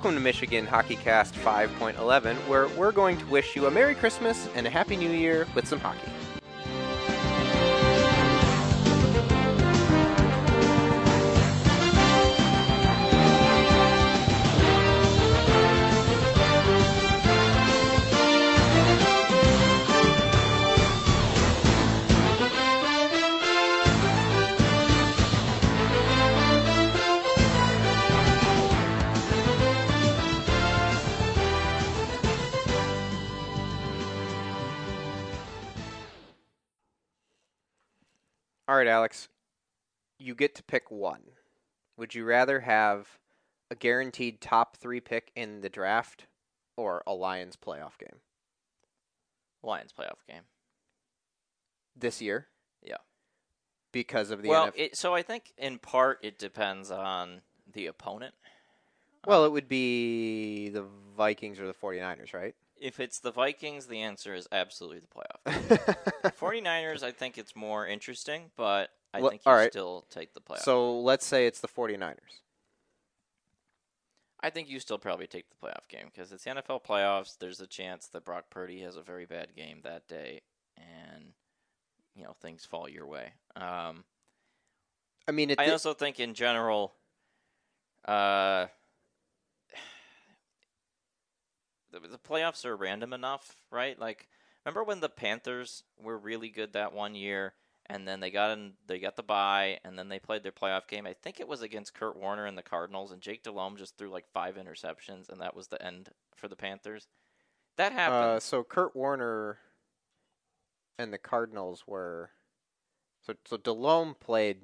Welcome to Michigan HockeyCast 5.11, where we're going to wish you a Merry Christmas and a Happy New Year with some hockey. Right, Alex, you get to pick one. Would you rather have a guaranteed top three pick in the draft or a Lions playoff game Lions playoff game. this year? Yeah. Because of the well, NFL it, so I think in part it depends on the opponent. Well, um, it would be the Vikings or the 49ers, right? If it's the Vikings, the answer is absolutely the playoff. 49ers, I think it's more interesting, but I think you all right. still take the playoff. so let's say it's the 49ers. I think you still probably take the playoff game because it's the NFL playoffs. There's a chance that Brock Purdy has a very bad game that day, and you know things fall your way. Um, I mean, it I di- also think in general, uh, the, the playoffs are random enough, right? Like, remember when the Panthers were really good that one year, and then they got in, they got the bye, and then they played their playoff game. I think it was against Kurt Warner and the Cardinals, and Jake Delhomme just threw like five interceptions, and that was the end for the Panthers. That happened. uh, so Kurt Warner and the Cardinals were so so Delhomme played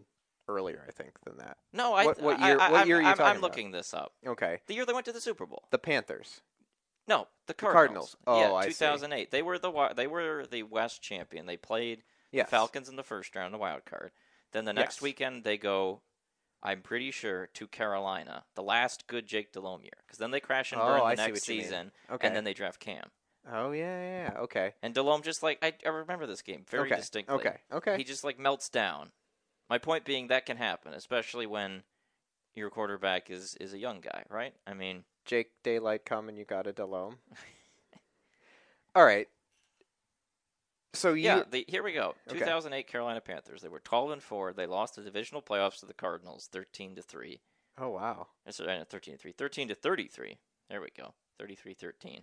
earlier, I think, than that. no, I, what- what I- year- I, what I'm- year are you I'm, talking I'm about? looking this up. Okay, The year they went to the Super Bowl. the Panthers. No, the Cardinals. Cardinals. Oh, yeah, I see. 2008. They were the they were the West champion. They played Yes. the Falcons in the first round, the wild card. Then the next Yes. weekend they go, I'm pretty sure, to Carolina, the last good Jake Delhomme year, because then they crash and Oh, burn I the see next what you mean. season, Okay. and then they draft Cam. oh yeah, yeah, yeah. Okay. And Delhomme just like I, I remember this game very okay. distinctly. Okay. Okay. He just like melts down. My point being that can happen, especially when your quarterback is is a young guy, right? I mean, Jake Daylight come and you got a Delhomme. All right. So you Yeah, the, here we go. Okay. 2008 Carolina Panthers. They were 12 and 4. They lost the divisional playoffs to the Cardinals 13 to 3. Oh wow. Sorry, 13 to 3. 13 to 33. There we go. 33-13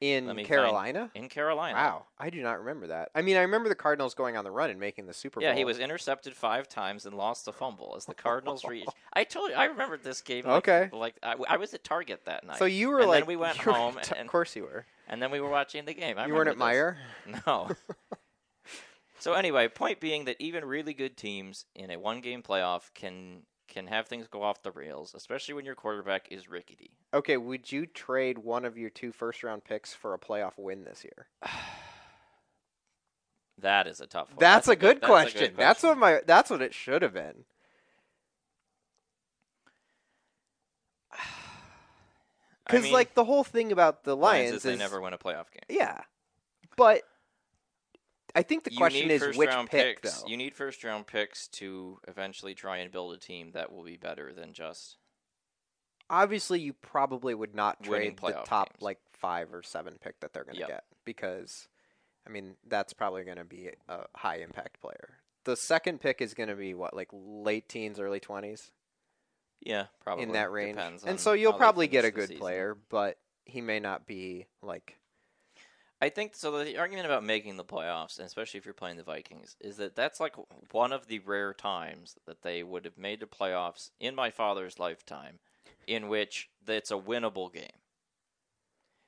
In me find- Carolina? in Carolina. Wow. I do not remember that. I mean, I remember the Cardinals going on the run and making the Super Bowl. Yeah, he was intercepted 5 times and lost a fumble as the Cardinals reached. I told you I remembered this game like, Okay. like I, I was at Target that night. So you were and like then we went home t- and, of course you were. and then we were watching the game. I you weren't at remember Meijer? No. so anyway, point being that even really good teams in a one-game playoff can can have things go off the rails, especially when your quarterback is rickety. Okay, would you trade one of your two first round picks for a playoff win this year? That is a tough one. That's, a, good that's question. That's what my that's what it should have been. I Cuz mean, like the whole thing about the Lions Lions is they never win a playoff game. Yeah. But I think the You question is which pick picks. though. You need first round picks to eventually try and build a team that will be better than just Obviously, you probably would not trade the top games. like 5 or 7 pick that they're going to Yep. get because I mean, that's probably going to be a high impact player. The second pick is going to be what like late teens, early 20s yeah, probably in that range. Depends And so you'll probably get a good player, but he may not be like I think so. The argument about making the playoffs, and especially if you're playing the Vikings, is that that's like one of the rare times that they would have made the playoffs in my father's lifetime, in which it's a winnable game.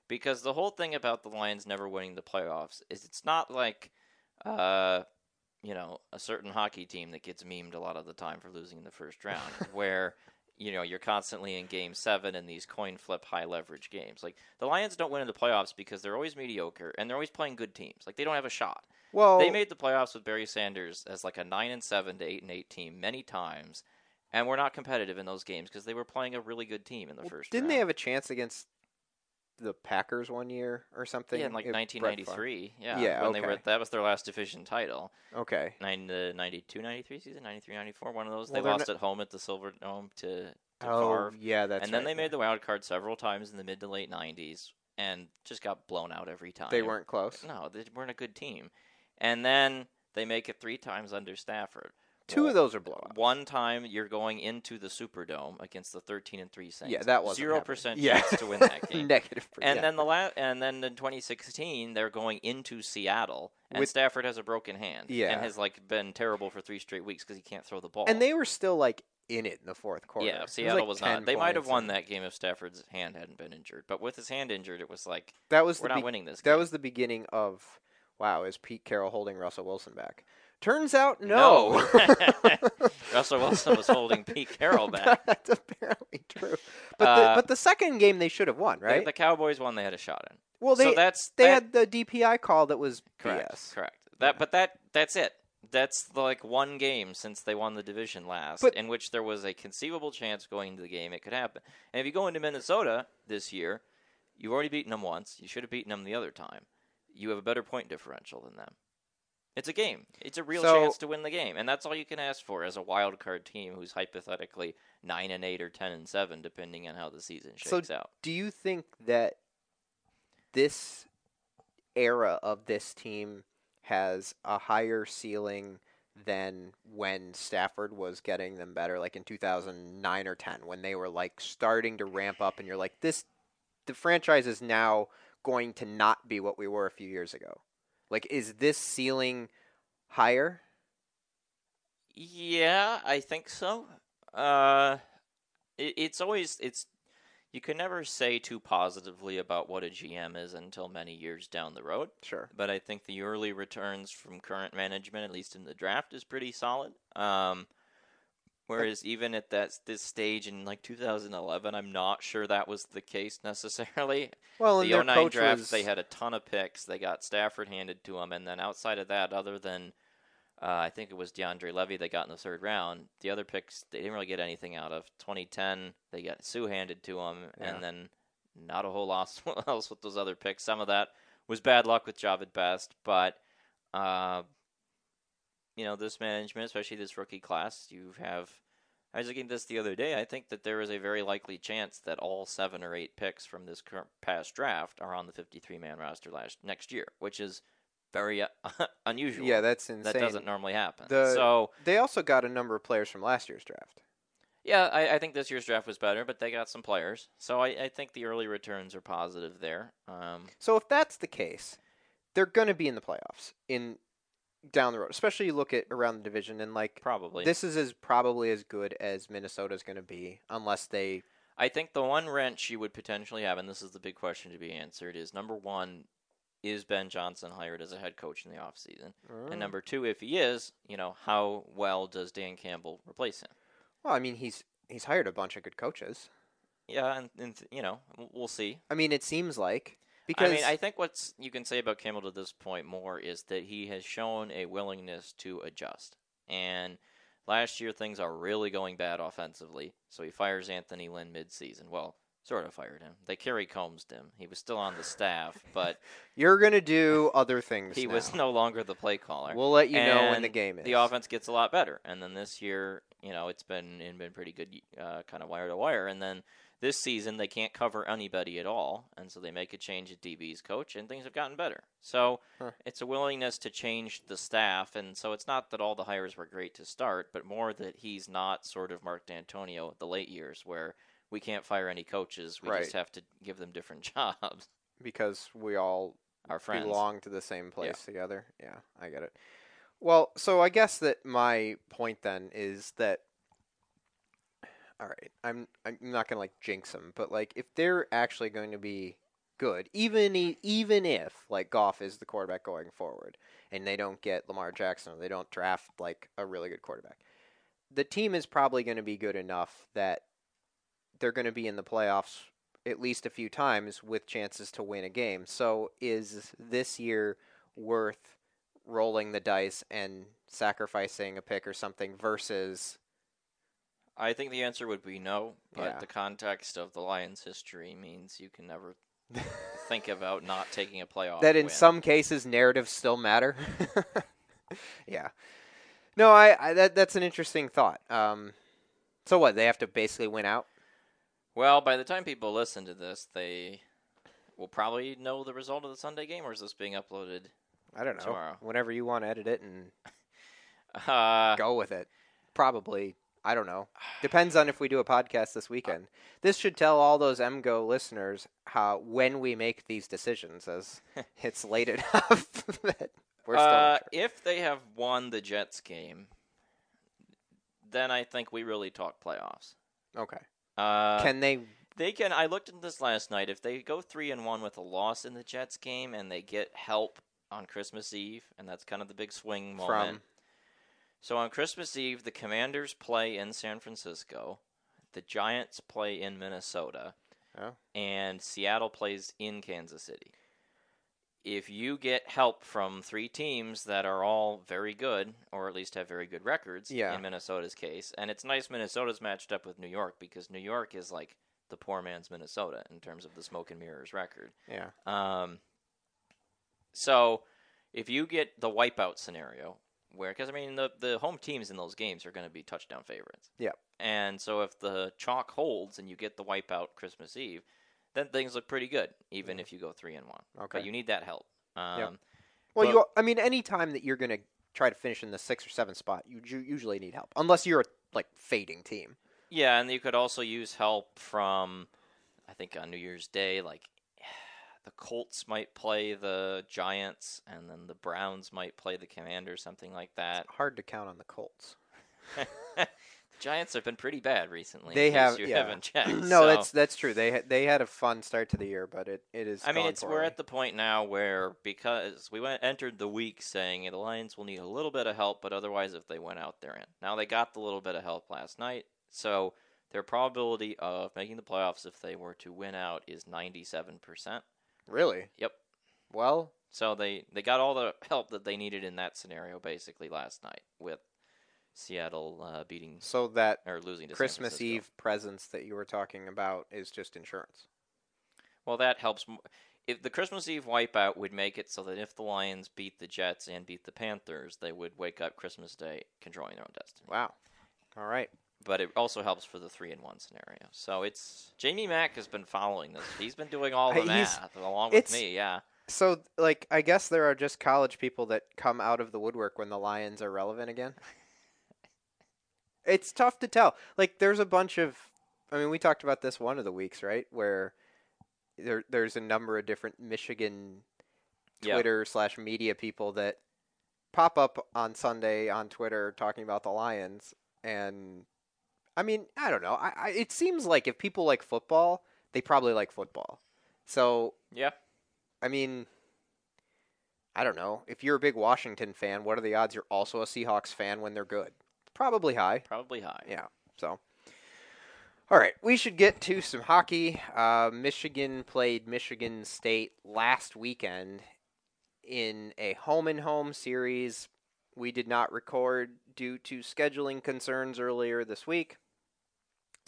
Because the whole thing about the Lions never winning the playoffs is it's not like, uh, you know, a certain hockey team that gets memed a lot of the time for losing in the first round, where you know you're constantly in game seven in these coin flip high leverage games. Like the Lions don't win in the playoffs because they're always mediocre and they're always playing good teams. Like they don't have a shot. well They made the playoffs with Barry Sanders as like a nine and seven to eight and eight team many times, and were not competitive in those games because they were playing a really good team in the well, first. Didn't round. they have a chance against the Packers one year or something? Yeah, in like If 1993. Yeah, Yeah, when they were that was their last division title. Okay. Nine, the 92, 93 season, 93, 94, one of those. Well, they lost at home at the Silverdome to to oh, Favre. yeah, that's and then right, they yeah. made the wild card several times in the mid to late 90s and just got blown out every time. They weren't close. No, they weren't a good team. And then they make it three times under Stafford. Two of those are blowouts. One time you're going into the Superdome against the 13 and 3 Saints. Yeah, that wasn't zero percent Yeah. chance to win that game. Negative. And yeah. then the la- and then in 2016 they're going into Seattle and With- Stafford has a broken hand Yeah. and has like been terrible for 3 straight weeks cuz he can't throw the ball. and they were still like in it in the fourth quarter. Yeah, was Seattle like was 10 not. They might have won that game if Stafford's hand hadn't been injured. But with his hand injured, it was like That was we're the not be- winning this. that game. was the beginning of wow. Is Pete Carroll holding Russell Wilson back? Turns out no. Russell Wilson was holding Pete Carroll back. That's apparently true. But the, Uh, but the second game they should have won, The- right? The, Cowboys won. They had a shot in. well, they so that's they that- had the DPI call that was correct. BS. Correct. That, but that that's it. That's like one game since they won the division last, But- in which there was a conceivable chance going into the game it could happen. And if you go into Minnesota this year, you've already beaten them once. You should have beaten them the other time. You have a better point differential than them. It's a game. It's a real So- chance to win the game, and that's all you can ask for as a wild card team who's hypothetically nine and eight or ten and seven, depending on how the season So shakes out. Do you think that this era of this team has a higher ceiling than when Stafford was getting them better, like in 2009 or 10, when they were like starting to ramp up, and you're like, this, the franchise is now going to not be what we were a few years ago. Like, is this ceiling higher? Yeah, I think so. Uh, it, it's always it's you can never say too positively about what a GM is until many years down the road. Sure. But I think the early returns from current management, at least in the draft, is pretty solid. Um, whereas even at that this stage in like 2011, I'm not sure that was the case necessarily. Well, the their 09 coach draft, was they had a ton of picks. They got Stafford handed to them, and then outside of that, other than uh, I think it was DeAndre Levy they got in the third round, the other picks they didn't really get anything out of. 2010, they got Suh handed to them, Yeah. and then not a whole lot else with those other picks. Some of that was bad luck with Jahvid Best, but uh, you know this management, especially this rookie class, you have. I was looking at this the other day. I think that there is a very likely chance that all seven or eight picks from this current past draft are on the 53-man roster last next year, which is very uh, unusual. yeah, that's insane. that doesn't normally happen. The- so They also got a number of players from last year's draft. yeah, I, I think this year's draft was better, but they got some players. So I, I think the early returns are positive there. Um, So if that's the case, they're going to be in the playoffs in down the road. Especially you look at around the division and like probably. this is as probably as good as Minnesota's going to be unless they I think the one wrench you would potentially have, and this is the big question to be answered, is number one, is Ben Johnson hired as a head coach in the offseason? Mm. And number two, if he is, you know, how well does Dan Campbell replace him? Well, I mean he's he's hired a bunch of good coaches. Yeah, and, and you know, we'll see. I mean it seems like because I mean, I think what's you can say about Campbell to this point more is that he has shown a willingness to adjust. And last year things are really going bad offensively, so he fires Anthony Lynn mid-season. Well, sort of fired him. They Kerry Coombsed him. He was still on the staff, but you're going to do other things. he now. was no longer the play caller. We'll let you know when the game is. The offense gets a lot better, and then this year, you know, it's been it's been pretty good, uh, kind of wire to wire. And then this season, they can't cover anybody at all, and so they make a change at DB's coach, and things have gotten better. So Huh. it's a willingness to change the staff, and so it's not that all the hires were great to start, but more that he's not sort of Mark Dantonio the late years where we can't fire any coaches, we Right. just have to give them different jobs. because we all Our friends. belong to the same place together. Yeah, I get it. Well, so I guess that my point then is that all right, I'm I'm not to like jinx them, but like if they're actually going to be good, even even if like Goff is the quarterback going forward and they don't get Lamar Jackson or they don't draft like a really good quarterback. The team is probably going to be good enough that they're going to be in the playoffs at least a few times with chances to win a game. So is this year worth rolling the dice and sacrificing a pick or something versus I think the answer would be no, but Yeah. the context of the Lions' history means you can never think about not taking a playoff. that in win. some cases narratives still matter? yeah. No, I, I that that's an interesting thought. Um So what? They have to basically win out. Well, by the time people listen to this, they will probably know the result of the Sunday game, or is this being uploaded? I don't know. Tomorrow. Whenever you want to edit it and Uh, go with it. Probably. I don't know. Depends on if we do a podcast this weekend. This should tell all those MGO listeners how when we make these decisions, as it's late enough that we're still. uh, if they have won the Jets game, then I think we really talk playoffs. Okay. Uh, Can they? They can. I looked at this last night. If they go three and one with a loss in the Jets game, and they get help on Christmas Eve, and that's kind of the big swing moment. So on Christmas Eve, the Commanders play in San Francisco, the Giants play in Minnesota, Oh. and Seattle plays in Kansas City. If you get help from three teams that are all very good, or at least have very good records, Yeah. in Minnesota's case, and it's nice Minnesota's matched up with New York because New York is like the poor man's Minnesota in terms of the smoke and mirrors record. yeah. Um, so if you get the wipeout scenario, where because I mean the the home teams in those games are going to be touchdown favorites. Yep. And so if the chalk holds and you get the wipeout Christmas Eve, then things look pretty good, even if you go three and one. Okay. But you need that help. Um, Yep. Well, Well- you. I mean, any time that you're going to try to finish in the sixth or seventh spot, you ju- usually need help, unless you're a like fading team. Yeah, and you could also use help from, I think on New Year's Day, like the Colts might play the Giants, and then the Browns might play the Commanders, something like that. Hard to count on the Colts. the Giants have been pretty bad recently. They have. You yeah. haven't checked. no, so- that's that's true. They ha- they had a fun start to the year, but it, it is. I mean, it's we're poorly. at the point now where because we went entered the week saying the Lions will need a little bit of help, but otherwise, if they went out, they're in. Now they got the little bit of help last night, so their probability of making the playoffs if they were to win out is ninety-seven percent. Really. Yep. Well, So they they got all the help that they needed in that scenario basically last night with Seattle uh, beating so that or losing to Christmas. Eve presents that you were talking about is just insurance. Well, that helps. If the Christmas Eve wipeout would make it so that if the Lions beat the Jets and beat the Panthers, they would wake up Christmas Day controlling their own destiny. Wow. All right. But it also helps for the three and one scenario. So it's Jamie Mack has been following this. He's been doing all the math along with me. Yeah. So, like, I guess there are just college people that come out of the woodwork when the Lions are relevant again. it's tough to tell. Like, there's a bunch of. I mean, we talked about this one of the weeks, right? Where there there's a number of different Michigan. Twitter slash media people that pop up on Sunday on Twitter talking about the Lions, and I mean, I don't know. I, I it seems like if people like football, they probably like football. So Yeah. I mean, I don't know. If you're a big Washington fan, what are the odds you're also a Seahawks fan when they're good? Probably high. Probably high. Yeah. So, all right, we should get to some hockey. Uh, Michigan played Michigan State last weekend in a home and home series. We did not record due to scheduling concerns earlier this week.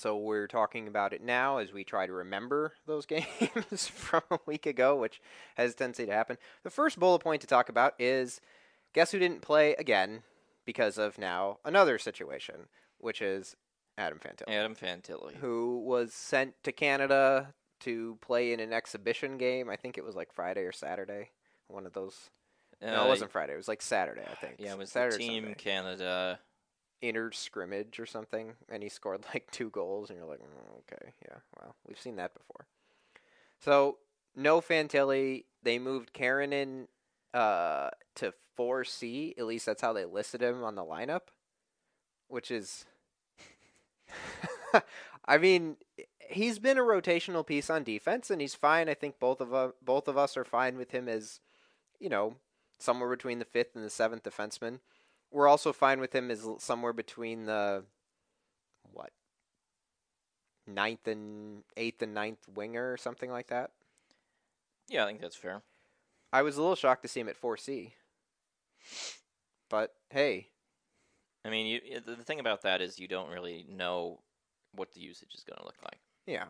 So we're talking about it now as we try to remember those games from a week ago, which has a tendency to happen. The first bullet point to talk about is guess who didn't play again because of now another situation, which is Adam Fantilli, Adam Fantilli. who was sent to Canada to play in an exhibition game. I think it was like Friday or Saturday. One of those. no, Uh, it wasn't Friday. It was like Saturday, I think. Yeah, it was Saturday Team Sunday. Canada. Inner scrimmage or something, and he scored like two goals, and you're like, mm, okay, yeah, well, we've seen that before. So no Fantilli. They moved Keranen uh, to four C. At least that's how they listed him on the lineup, which is, I mean, he's been a rotational piece on defense, and he's fine. I think both of us, both of us are fine with him as, you know, somewhere between the fifth and the seventh defenseman we're also fine with him as somewhere between the what ninth and eighth and ninth winger or something like that. Yeah, I think that's fair. I was a little shocked to see him at four C, but hey, I mean, you, the the thing about that is you don't really know what the usage is going to look like. yeah,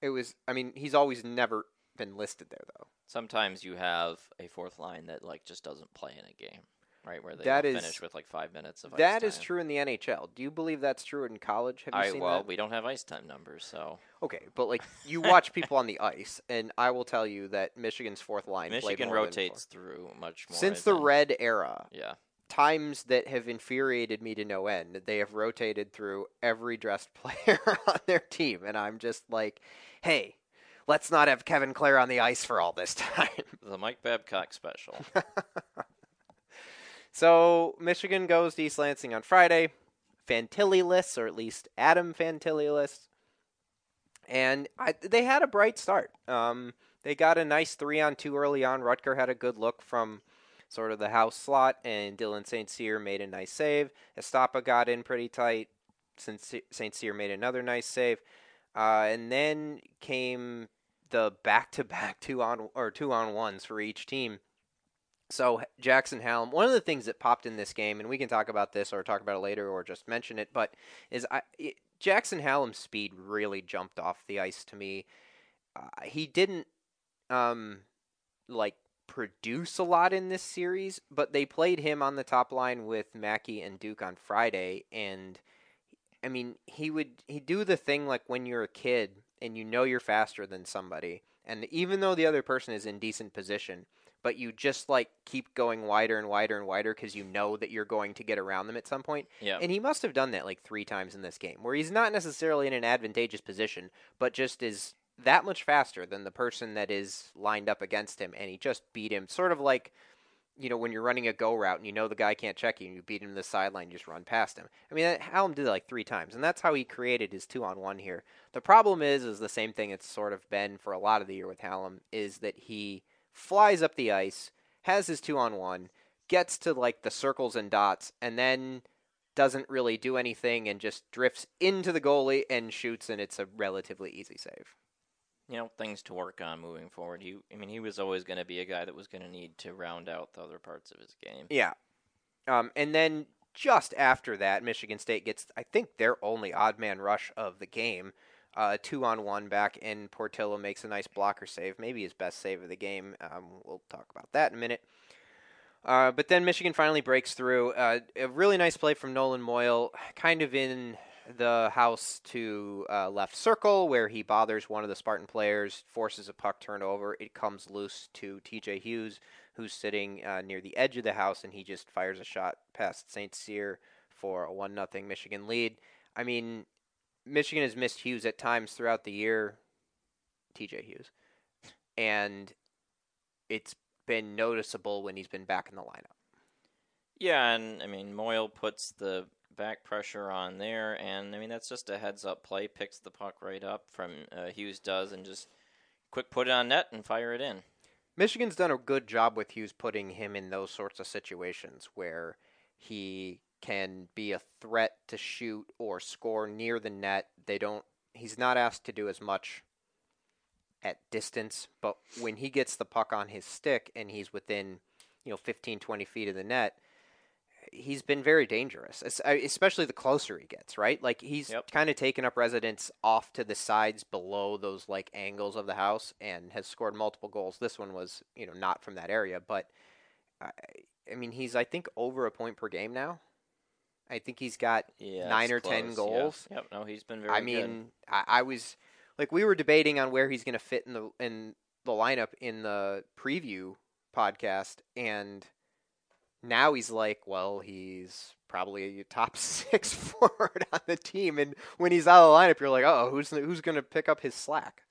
it was. I mean, he's always never been listed there though. Sometimes you have a fourth line that like just doesn't play in a game. Right? Where they That is- finish with like five minutes of ice That is true in the NHL. Do you believe that's true in college? Have you I seen well, that? we don't have ice time numbers, so Okay, but like you watch people on the ice, and I will tell you that Michigan's fourth line Michigan rotates through much more since the than- red era. Yeah, Times that have infuriated me to no end. They have rotated through every dressed player on their team, and I'm just like, hey, let's not have Kevin Clare on the ice for all this time. the Mike Babcock special. So Michigan goes to East Lansing on Friday. Fantilli lists, or at least Adam Fantilli lists, And I, they had a bright start. Um, they got a nice three on two early on. Rutger had a good look from sort of the house slot, and Dylan St. Cyr made a nice save. Estapa got in pretty tight. Since St. Cyr made another nice save. Uh, and then came the back-to-back two on or two on ones for each team. So Jackson Hallum, one of the things that popped in this game, and we can talk about this or talk about it later or just mention it, but is I Jackson Hallum's speed really jumped off the ice to me. Uh, he didn't um like produce a lot in this series, but they played him on the top line with Mackie and Duke on Friday, and I mean he would he do the thing like when you're a kid and you know you're faster than somebody, and even though the other person is in decent position but you just like keep going wider and wider and wider because you know that you're going to get around them at some point. Yeah, And he must have done that like three times in this game, where he's not necessarily in an advantageous position, but just is that much faster than the person that is lined up against him, and he just beat him. Sort of like, you know, when you're running a go route and you know the guy can't check you, and you beat him to the sideline, you just run past him. I mean, Hallum did it like three times, and that's how he created his two on one here. The problem is, is the same thing it's sort of been for a lot of the year with Hallum, is that he flies up the ice, has his two on one, gets to like the circles and dots, and then doesn't really do anything and just drifts into the goalie and shoots, and it's a relatively easy save. you know things to work on moving forward. He, I mean, he was always going to be a guy that was going to need to round out the other parts of his game. Yeah. Um, and then just after that, Michigan State gets, I think, their only odd man rush of the game. Uh, two on one back, and Portillo makes a nice blocker save, maybe his best save of the game. Um, we'll talk about that in a minute. Uh, but then Michigan finally breaks through. Uh, a really nice play from Nolan Moyle, kind of in the house to uh, left circle, where he bothers one of the Spartan players, forces a puck turnover. It comes loose to TJ Hughes, who's sitting uh, near the edge of the house, and he just fires a shot past St. Cyr for a 1 0 Michigan lead. I mean, Michigan has missed Hughes at times throughout the year, TJ Hughes, and it's been noticeable when he's been back in the lineup. Yeah, and I mean Moyle puts the back pressure on there, and I mean that's just a heads up play. Picks the puck right up from uh, Hughes does, and just quick put it on net and fire it in. Michigan's done a good job with Hughes putting him in those sorts of situations where he can be a threat to shoot or score near the net. They don't he's not asked to do as much at distance, but when he gets the puck on his stick and he's within, you know, 15 20 feet of the net, he's been very dangerous, uh, especially the closer he gets, right? Like he's Yep. kind of taken up residence off to the sides below those like angles of the house and has scored multiple goals. This one was, you know, not from that area, but I, I mean, he's I think over a point per game now. I think he's got Yeah, nine or ten goals. Yeah. Yep, no, he's been very I mean, I, I was like, we were debating on where he's going to fit in the in the lineup in the preview podcast, and now he's like, well, he's probably a top six forward on the team, and when he's out of the lineup, you're like, oh, who's who's going to pick up his slack?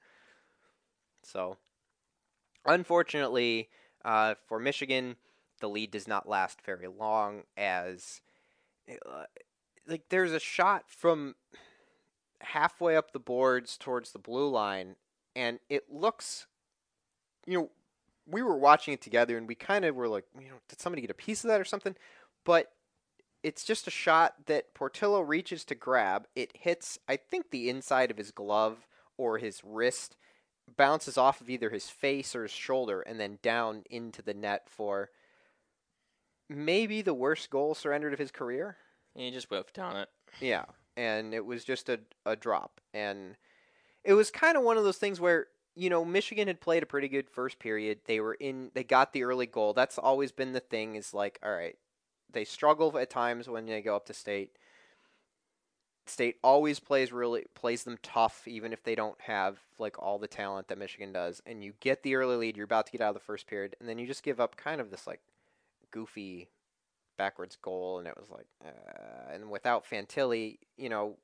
So, unfortunately, uh, for Michigan, the lead does not last very long as. Uh, like there's a shot from halfway up the boards towards the blue line, and it looks, you know, we were watching it together, and we kind of were like, you know, did somebody get a piece of that or something? But it's just a shot that Portillo reaches to grab. It hits, I think, the inside of his glove or his wrist, bounces off of either his face or his shoulder, and then down into the net for maybe the worst goal surrendered of his career. he just whiffed on it. Yeah, and it was just a a drop, and it was kind of one of those things where you know Michigan had played a pretty good first period. They were in, they got the early goal. That's always been the thing. Is like, all right, they struggle at times when they go up to state. State always plays really plays them tough, even if they don't have like all the talent that Michigan does. And you get the early lead, you're about to get out of the first period, and then you just give up kind of this like goofy backwards goal, and it was like, uh, and without Fantilli, you know,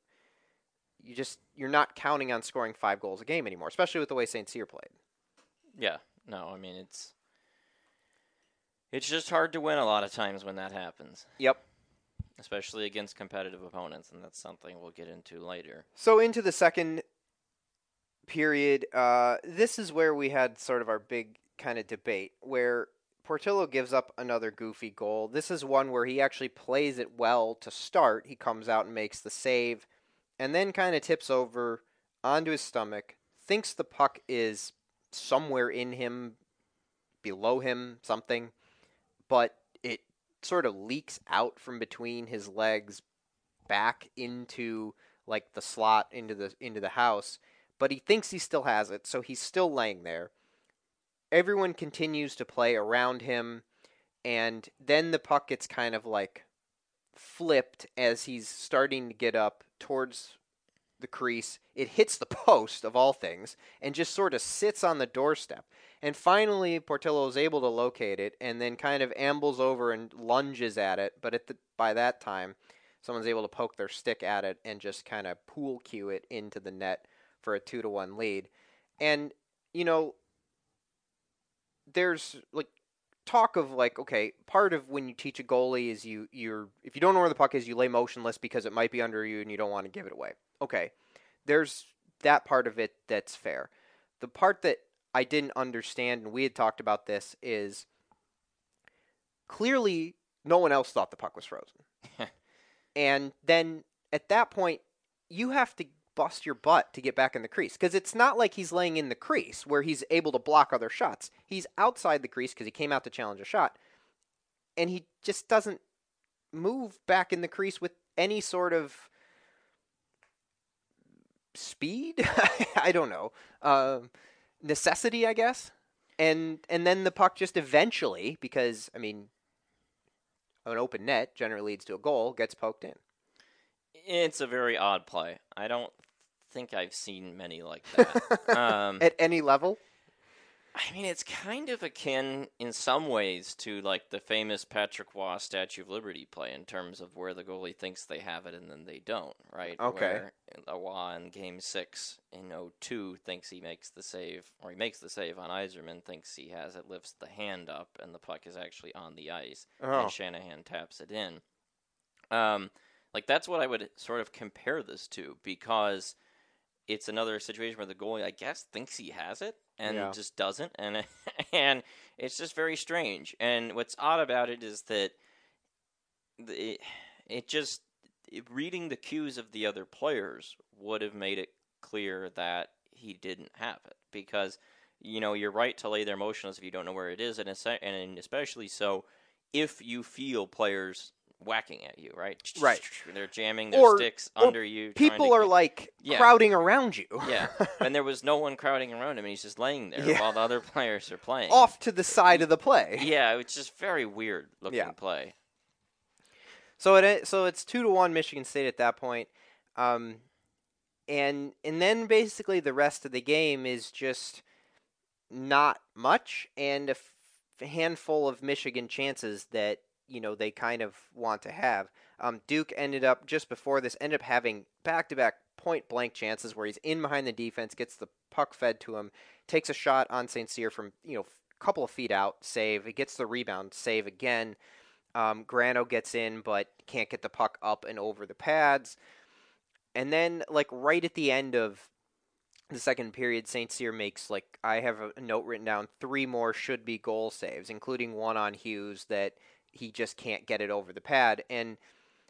you just you're not counting on scoring five goals a game anymore, especially with the way Saint Cyr played. Yeah, no, I mean it's it's just hard to win a lot of times when that happens. Yep. Especially against competitive opponents, and that's something we'll get into later. So into the second period, uh, this is where we had sort of our big kind of debate where Portillo gives up another goofy goal. This is one where he actually plays it well to start. He comes out and makes the save, and then kind of tips over onto his stomach, thinks the puck is somewhere in him, below him, something, but it sort of leaks out from between his legs back into like the slot into the into the house, but he thinks he still has it, so he's still laying there. Everyone continues to play around him, and then the puck gets kind of like flipped as he's starting to get up towards the crease. It hits the post of all things and just sort of sits on the doorstep. And finally, Portillo is able to locate it and then kind of ambles over and lunges at it. But at the, by that time, someone's able to poke their stick at it and just kind of pool cue it into the net for a two to one lead. And you know, there's like talk of like okay, part of when you teach a goalie is you you're if you don't know where the puck is, you lay motionless because it might be under you and you don't want to give it away. Okay, there's that part of it that's fair. The part that I didn't understand, and we had talked about this, is clearly no one else thought the puck was frozen. and then at that point, you have to bust your butt to get back in the crease because it's not like he's laying in the crease where he's able to block other shots. He's outside the crease because he came out to challenge a shot, and he just doesn't move back in the crease with any sort of speed. I don't know. Um, necessity, I guess. And and then the puck just eventually, because I mean, an open net generally leads to a goal, gets poked in. It's a very odd play. I don't think I've seen many like that. um, At any level. I mean, it's kind of akin in some ways to like the famous Patrick Roy Statue of Liberty play in terms of where the goalie thinks they have it and then they don't, right? Okay. Where Roy in Game Six in 02 thinks he makes the save, or he makes the save on Yzerman, thinks he has it, lifts the hand up, and the puck is actually on the ice, Oh. and Shanahan taps it in. Um, like that's what I would sort of compare this to because it's another situation where the goalie, I guess, thinks he has it and Yeah. just doesn't, and and it's just very strange. And what's odd about it is that the, it, it just it, reading the cues of the other players would have made it clear that he didn't have it because you know you're right to lay there motionless if you don't know where it is, and and especially so if you feel players whacking at you, right? Right. They're jamming their Or- sticks or under you. People are get- like Yeah. crowding around you. yeah, and there was no one crowding around him, and he's just laying there Yeah. while the other players are playing. Off to the side of the play. Yeah, it's just very weird looking Yeah. play. So it so it's two to one Michigan State at that point, um, and and then basically the rest of the game is just not much and a f- handful of Michigan chances that you know they kind of want to have. Um, Duke ended up just before this ended up having back to back point blank chances where he's in behind the defense, gets the puck fed to him, takes a shot on St. Cyr from you know a couple of feet out, save. He gets the rebound, save again. Um, Grano gets in, but can't get the puck up and over the pads. And then, like right at the end of the second period, St. Cyr makes like I have a note written down three more should be goal saves, including one on Hughes that he just can't get it over the pad. And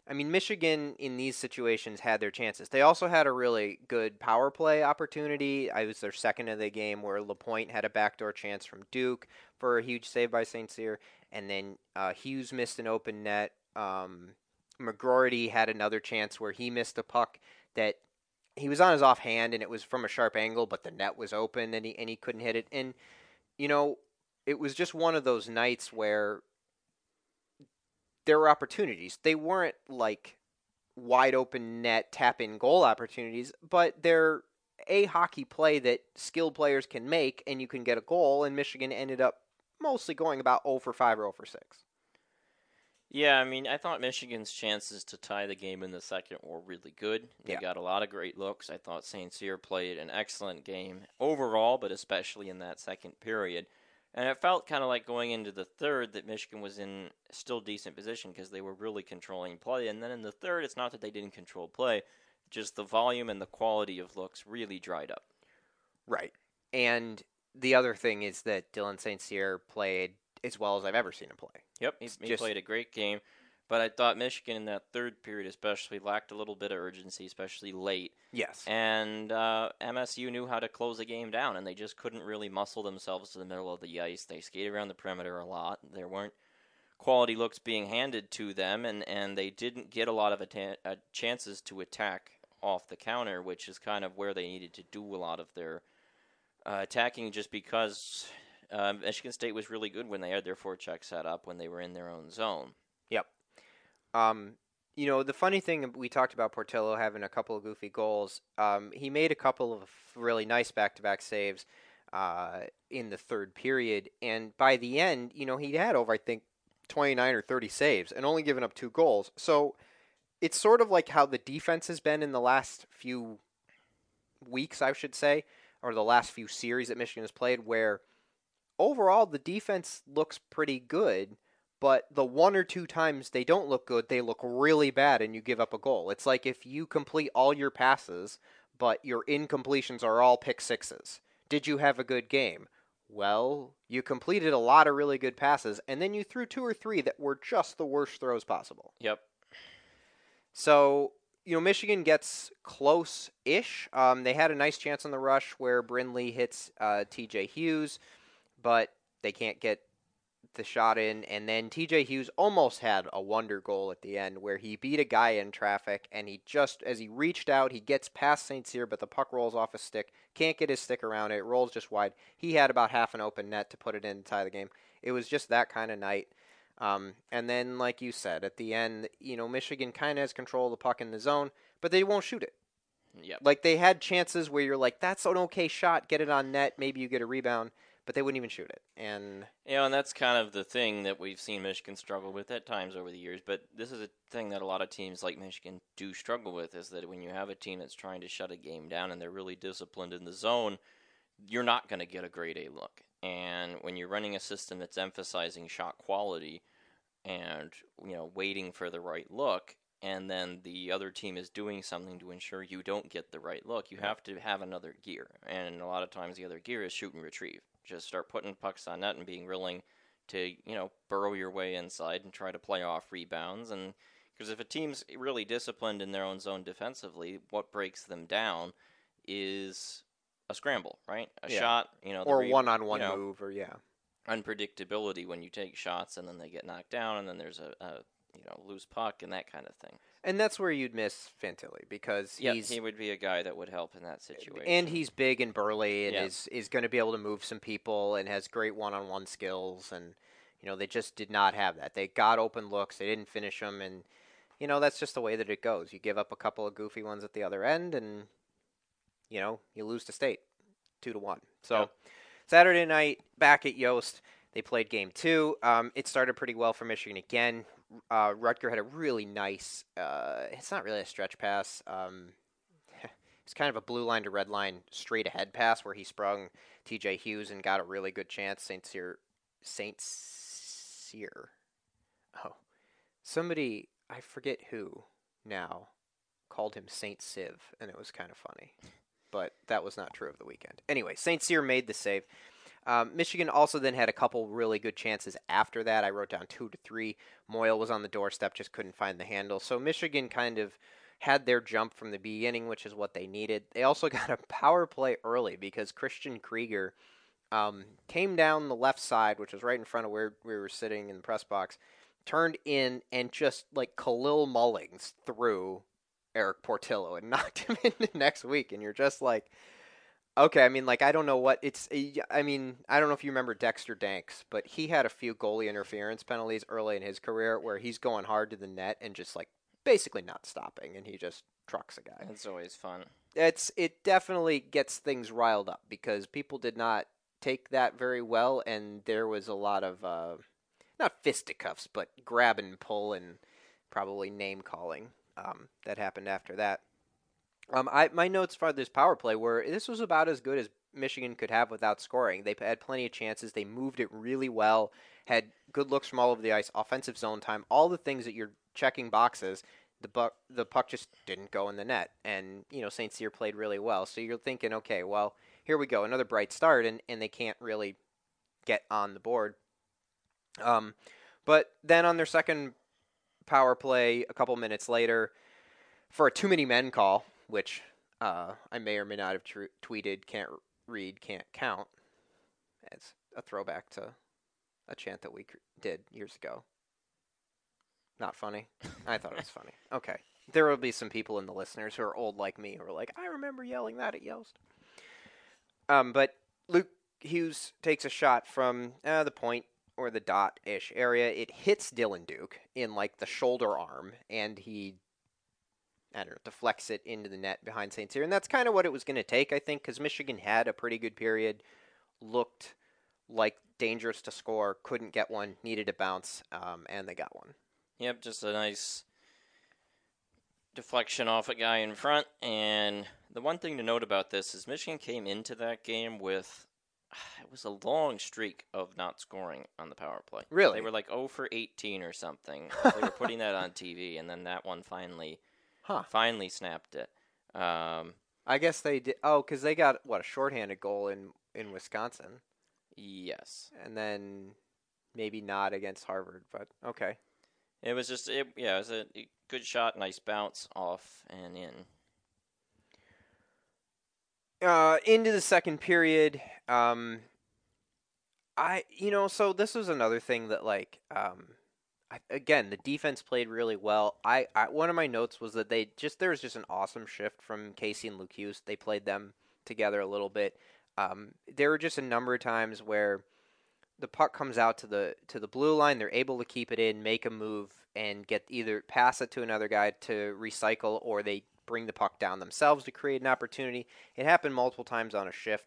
I mean, Michigan in these situations had their chances. They also had a really good power play opportunity. I was their second of the game where Lapointe had a backdoor chance from Duke for a huge save by St. Cyr, and then uh, Hughes missed an open net. Um, had another chance where he missed a puck that he was on his offhand and it was from a sharp angle, but the net was open and he and he couldn't hit it. And you know, it was just one of those nights where there were opportunities. They weren't like wide open net tap in goal opportunities, but they're a hockey play that skilled players can make and you can get a goal and Michigan ended up mostly going about 0 for 5 or 0 for 6. Yeah, I mean, I thought Michigan's chances to tie the game in the second were really good. They Yeah. got a lot of great looks. I thought St. Cyr played an excellent game overall, but especially in that second period. And it felt kind of like going into the third that Michigan was in still decent position because they were really controlling play. And then in the third, it's not that they didn't control play, just the volume and the quality of looks really dried up. Right. And the other thing is that Dylan St. Cyr played as well as I've ever seen him play. Yep, he, he just- played a great game, but I thought Michigan in that third period especially lacked a little bit of urgency, especially late. Yes. And uh, MSU knew how to close the game down, and they just couldn't really muscle themselves to the middle of the ice. They skated around the perimeter a lot. There weren't quality looks being handed to them, and, and they didn't get a lot of atta- uh, chances to attack off the counter, which is kind of where they needed to do a lot of their uh, attacking just because uh, Michigan State was really good when they had their four forecheck set up when they were in their own zone. Um, you know, the funny thing we talked about Portillo having a couple of goofy goals. Um, he made a couple of really nice back-to-back saves uh, in the third period, and by the end, you know, he had over I think 29 or 30 saves and only given up two goals. So it's sort of like how the defense has been in the last few weeks, I should say, or the last few series that Michigan has played, where overall the defense looks pretty good but the one or two times they don't look good, they look really bad and you give up a goal. It's like if you complete all your passes, but your incompletions are all pick sixes. Did you have a good game? Well, you completed a lot of really good passes, and then you threw two or three that were just the worst throws possible. Yep. So, you know, Michigan gets close ish. Um, they had a nice chance on the rush where Brindley hits uh, TJ Hughes, but they can't get the shot in. And then TJ Hughes almost had a wonder goal at the end where he beat a guy in traffic and he just, as he reached out, he gets past St. Cyr, but the puck rolls off his stick. Can't get his stick around it. It rolls just wide. He had about half an open net to put it in to tie the game. It was just that kind of night. Um, and then, like you said, at the end, you know, Michigan kind of has control of the puck in the zone, but they won't shoot it. Yep. Like they had chances where you're like, "That's an okay shot, get it on net, maybe you get a rebound," but they wouldn't even shoot it. And You know, and that's kind of the thing that we've seen Michigan struggle with at times over the years. But this is a thing that a lot of teams like Michigan do struggle with is that when you have a team that's trying to shut a game down and they're really disciplined in the zone, you're not going to get a grade A look. And when you're running a system that's emphasizing shot quality and you know waiting for the right look, and then the other team is doing something to ensure you don't get the right look, you have to have another gear. And a lot of times the other gear is shoot and retrieve. Just start putting pucks on net and being willing to you know burrow your way inside and try to play off rebounds and because if a team's really disciplined in their own zone defensively, what breaks them down is a scramble, right? A Yeah. shot, you know, or re- one-on-one you know, move, or yeah, unpredictability when you take shots and then they get knocked down and then there's a, a you know loose puck and that kind of thing. And that's where you'd miss Fantilli because Yeah, he's he would be a guy that would help in that situation. and he's big and burly and Yeah. is is going to be able to move some people and has great one-on-one skills and you know they just did not have that. They got open looks, they didn't finish them, and you know that's just the way that it goes. You give up a couple of goofy ones at the other end, and you know you lose to state two to one. So Yeah. Saturday night back at Yost, they played game two. Um, it started pretty well for Michigan again. Uh, Rutger had a really nice. Uh, it's not really a stretch pass. Um, it's kind of a blue line to red line straight ahead pass where he sprung T.J. Hughes and got a really good chance. Saint Cyr, Saint Cyr. Oh, somebody I forget who now called him Saint Civ, and it was kind of funny, but that was not true of the weekend. Anyway, Saint Cyr made the save. Um, Michigan also then had a couple really good chances after that. I wrote down two to three. Moyle was on the doorstep, just couldn't find the handle. So Michigan kind of had their jump from the beginning, which is what they needed. They also got a power play early because Christian Krygier um, came down the left side, which was right in front of where we were sitting in the press box, turned in and just like Khalil Mullings through Erik Portillo and knocked him into next week. And you're just like, Okay, I mean, like I don't know what it's. I mean, I don't know if you remember Dexter Dancs, but he had a few goalie interference penalties early in his career where he's going hard to the net and just like basically not stopping, and he just trucks a guy. It's always fun. It's it definitely gets things riled up because people did not take that very well, and there was a lot of uh, not fisticuffs, but grab and pull and probably name calling um, that happened after that. Um, I my notes for this power play were this was about as good as Michigan could have without scoring. They had plenty of chances. They moved it really well. Had good looks from all over the ice, offensive zone time, all the things that you're checking boxes. The buck, the puck just didn't go in the net, and you know Saint Cyr played really well. So you're thinking, okay, well here we go, another bright start, and and they can't really get on the board. Um, but then on their second power play, a couple minutes later, for a too many men call, which uh, I may or may not have tr- tweeted, can't read, can't count. It's a throwback to a chant that we cr- did years ago. Not funny? I thought it was funny. Okay. There will be some people in the listeners who are old like me who are like, I remember yelling that at Yost. Um, but Luke Hughes takes a shot from uh, the point or the dot ish area. It hits Dylan Duke in like the shoulder arm, and he, I don't know, deflects it into the net behind St. Cyr. And that's kind of what it was going to take, I think, because Michigan had a pretty good period, looked like dangerous to score, couldn't get one, needed a bounce, um, and they got one. Yep, just a nice deflection off a guy in front. And the one thing to note about this is Michigan came into that game with it was a long streak of not scoring on the power play. Really? They were like 0 for 18 or something. they were putting that on TV, and then that one finally, Huh. finally snapped it. Um, I guess they did. Oh, because they got, what, a shorthanded goal in, in Wisconsin. yes, And then maybe not against Harvard, but okay. it was just it. Yeah, it was a good shot, nice bounce off and in. uh, into the second period, um, I you know so this was another thing that like um, again the defense played really well. I, I one of my notes was that they just there was just an awesome shift from Casey and Luke Hughes. They played them together a little bit. Um, there were just a number of times where the puck comes out to the to the blue line. They're able to keep it in, make a move, and get either pass it to another guy to recycle, or they bring the puck down themselves to create an opportunity. It happened multiple times on a shift.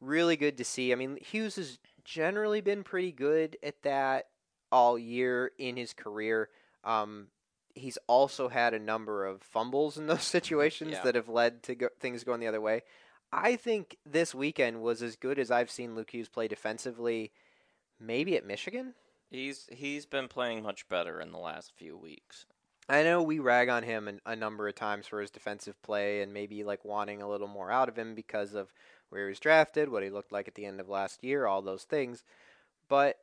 Really good to see. I mean, Hughes has generally been pretty good at that all year in his career. Um, he's also had a number of fumbles in those situations Yeah. that have led to go- things going the other way. I think this weekend was as good as I've seen Luke Hughes play defensively, maybe at Michigan. He's he's been playing much better in the last few weeks. I know we rag on him an, a number of times for his defensive play and maybe like wanting a little more out of him because of where he was drafted, what he looked like at the end of last year, all those things. But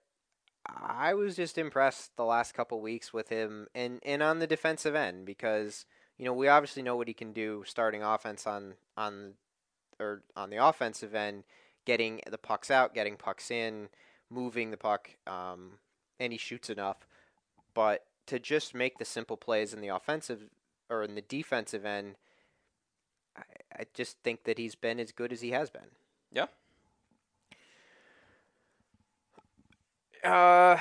I was just impressed the last couple weeks with him and, and on the defensive end because you know we obviously know what he can do starting offense on on or on the offensive end, getting the pucks out, getting pucks in, moving the puck, um, and he shoots enough. But to just make the simple plays in the offensive or in the defensive end, I, I just think that he's been as good as he has been. Yeah. Uh,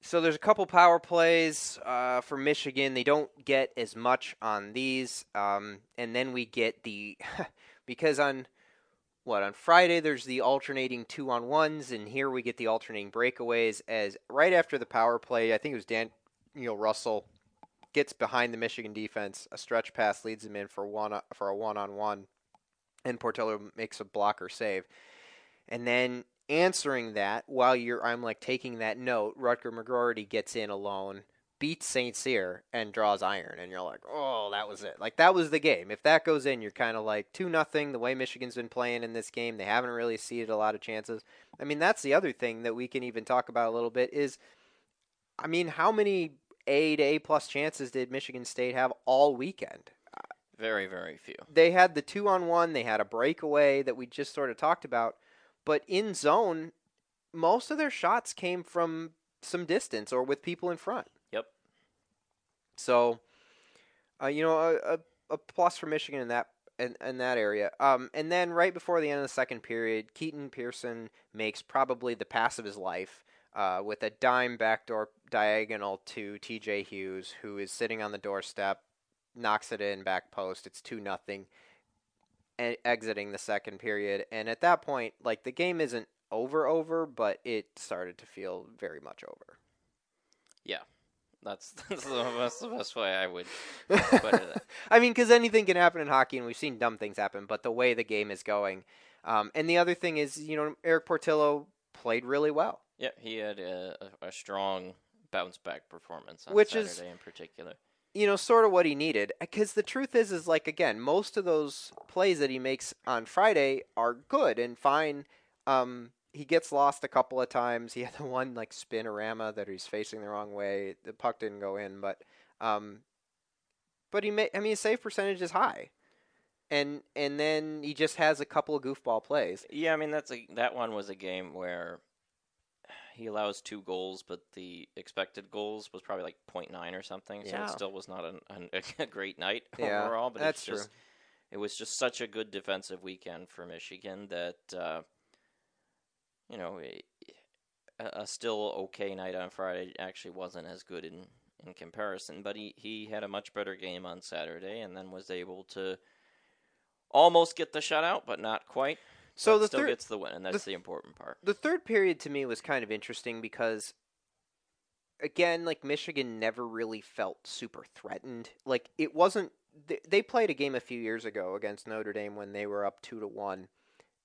so there's a couple power plays uh, for Michigan. They don't get as much on these, um, and then we get the because on what on Friday there's the alternating two on ones, and here we get the alternating breakaways. As right after the power play, I think it was Dan, you know, Russell gets behind the Michigan defense. A stretch pass leads him in for one for a one on one, and Portillo makes a blocker save, and then answering that while you're I'm like taking that note, Rutger McGroarty gets in alone, beats St. Cyr and draws iron and you're like, "Oh, that was it." Like that was the game. If that goes in, you're kind of like 2 nothing the way Michigan's been playing in this game. They haven't really ceded a lot of chances. I mean, that's the other thing that we can even talk about a little bit is I mean, how many A to A plus chances did Michigan State have all weekend? Very very few. they had the two on one, they had a breakaway that we just sort of talked about, but in zone, most of their shots came from some distance or with people in front. Yep. So, uh, you know, a, a, a plus for Michigan in that in, in that area. Um, and then right before the end of the second period, Keaton Pearson makes probably the pass of his life uh, with a dime backdoor diagonal to T.J. Hughes, who is sitting on the doorstep, knocks it in back post. It's two nothing. Exiting the second period, and at that point, like the game isn't over over, but it started to feel very much over. Yeah, that's that's the, that's the best way I would put it. I mean, because anything can happen in hockey, and we've seen dumb things happen. But the way the game is going, um, and the other thing is, you know, Erik Portillo played really well. Yeah, he had a, a strong bounce back performance on Which Saturday is- in particular. You know, sort of what he needed. Because the truth is, is like again, most of those plays that he makes on Friday are good and fine. Um, he gets lost a couple of times. He had the one like spinorama that he's facing the wrong way. The puck didn't go in, but um, but he made. I mean, his save percentage is high, and and then he just has a couple of goofball plays. Yeah, I mean that's a that one was a game where he allows two goals, but the expected goals was probably like 0.9 or something. So Yeah. it still was not an, an, a great night Yeah, overall. But that's it's just, It was just such a good defensive weekend for Michigan that uh, you know a, a still okay night on Friday actually wasn't as good in in comparison. But he he had a much better game on Saturday, and then was able to almost get the shutout, but not quite. So the still third gets the win, and that's the important part. the third period to me was kind of interesting because again like michigan never really felt super threatened. Like it wasn't they, they played a game a few years ago against notre dame when they were up two to one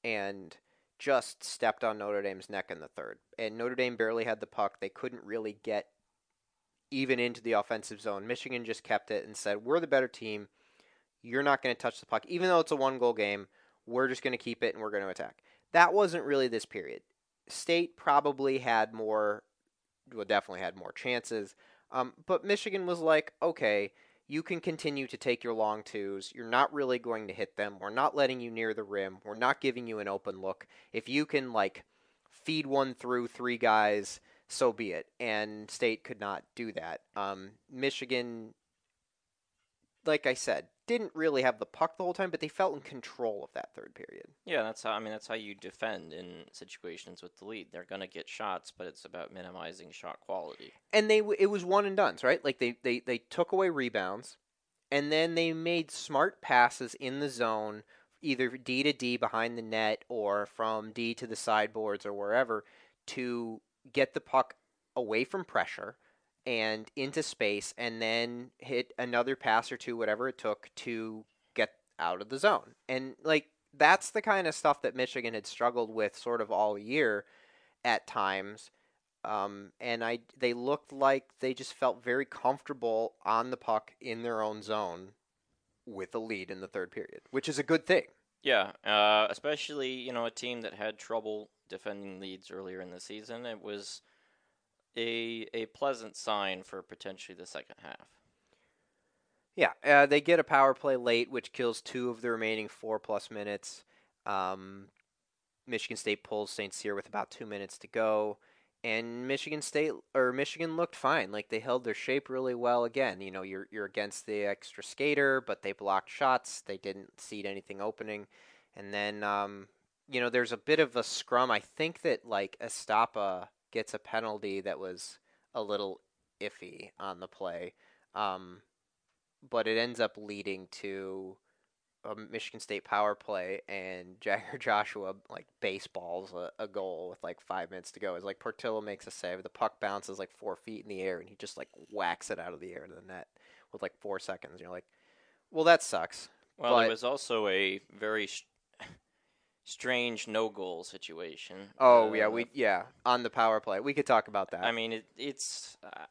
and just stepped on notre dame's neck in the third. And notre dame barely had the puck. They couldn't really get even into the offensive zone. Michigan just kept it and said we're the better team. You're not going to touch the puck. Even though it's a one goal game we're just going to keep it and we're going to attack that wasn't really this period State probably had more, well, definitely had more chances. Um, but Michigan was like, okay, you can continue to take your long twos. You're not really going to hit them. We're not letting you near the rim. We're not giving you an open look. If you can, like, feed one through three guys, so be it. And State could not do that. Um, Michigan, like I said, didn't really have the puck the whole time, but they felt in control of that third period. Yeah, that's how I mean that's how you defend in situations with the lead. They're gonna get shots, but it's about minimizing shot quality. and they it was one and done, right? Like they, they they took away rebounds, and then they made smart passes in the zone, either D to D behind the net or from D to the sideboards or wherever, to get the puck away from pressure and into space, and then hit another pass or two, whatever it took to get out of the zone. And like that's the kind of stuff that Michigan had struggled with sort of all year at times um, and I they looked like they just felt very comfortable on the puck in their own zone with a lead in the third period, which is a good thing. Yeah, uh, especially you know a team that had trouble defending leads earlier in the season. It was a a pleasant sign for potentially the second half. Yeah, uh, they get a power play late, which kills two of the remaining four plus minutes. Um, Michigan State pulls St. Cyr with about two minutes to go, and Michigan State or Michigan looked fine. Like they held their shape really well. Again, you know, you're you're against the extra skater, but they blocked shots. They didn't seed anything opening, and then um, you know, there's a bit of a scrum. I think that like Estapa gets a penalty that was a little iffy on the play. Um, but it ends up leading to a Michigan State power play, and Jagger Joshua like baseballs a, a goal with like five minutes to go. It's like Portillo makes a save, the puck bounces like four feet in the air, and he just like whacks it out of the air to the net with like four seconds. You're like, well, that sucks. Well, But- there was also a very strange no goal situation. Oh yeah, Uh, we yeah on the power play. We could talk about that. I mean, it, it's. Uh,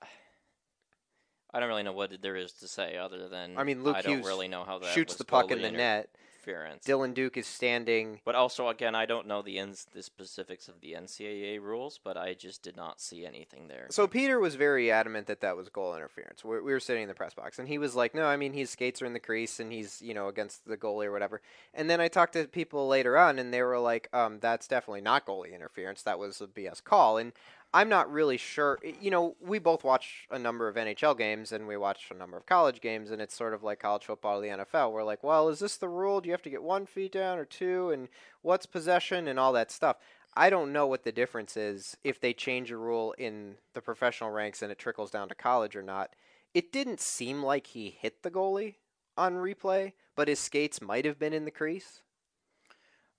I don't really know what there is to say other than I mean, Luke I don't Hughes really know how that shoots the puck in the net. Interference. Dylan Duke is standing. But also, again, I don't know the ins- the specifics of the NCAA rules, but I just did not see anything there. So Peter was very adamant that that was goal interference. We we were sitting in the press box, and he was like, "No, I mean his skates are in the crease, and he's you know against the goalie or whatever." And then I talked to people later on, and they were like, um, "That's definitely not goalie interference. That was a BS call." And I'm not really sure. You know, we both watch a number of NHL games, and we watch a number of college games, and it's sort of like college football or the NFL. We're like, "Well, is this the rule? Do you have to get one feet down or two, and what's possession and all that stuff. I don't know what the difference is if they change a rule in the professional ranks and it trickles down to college or not. It didn't seem like he hit the goalie on replay, but his skates might have been in the crease.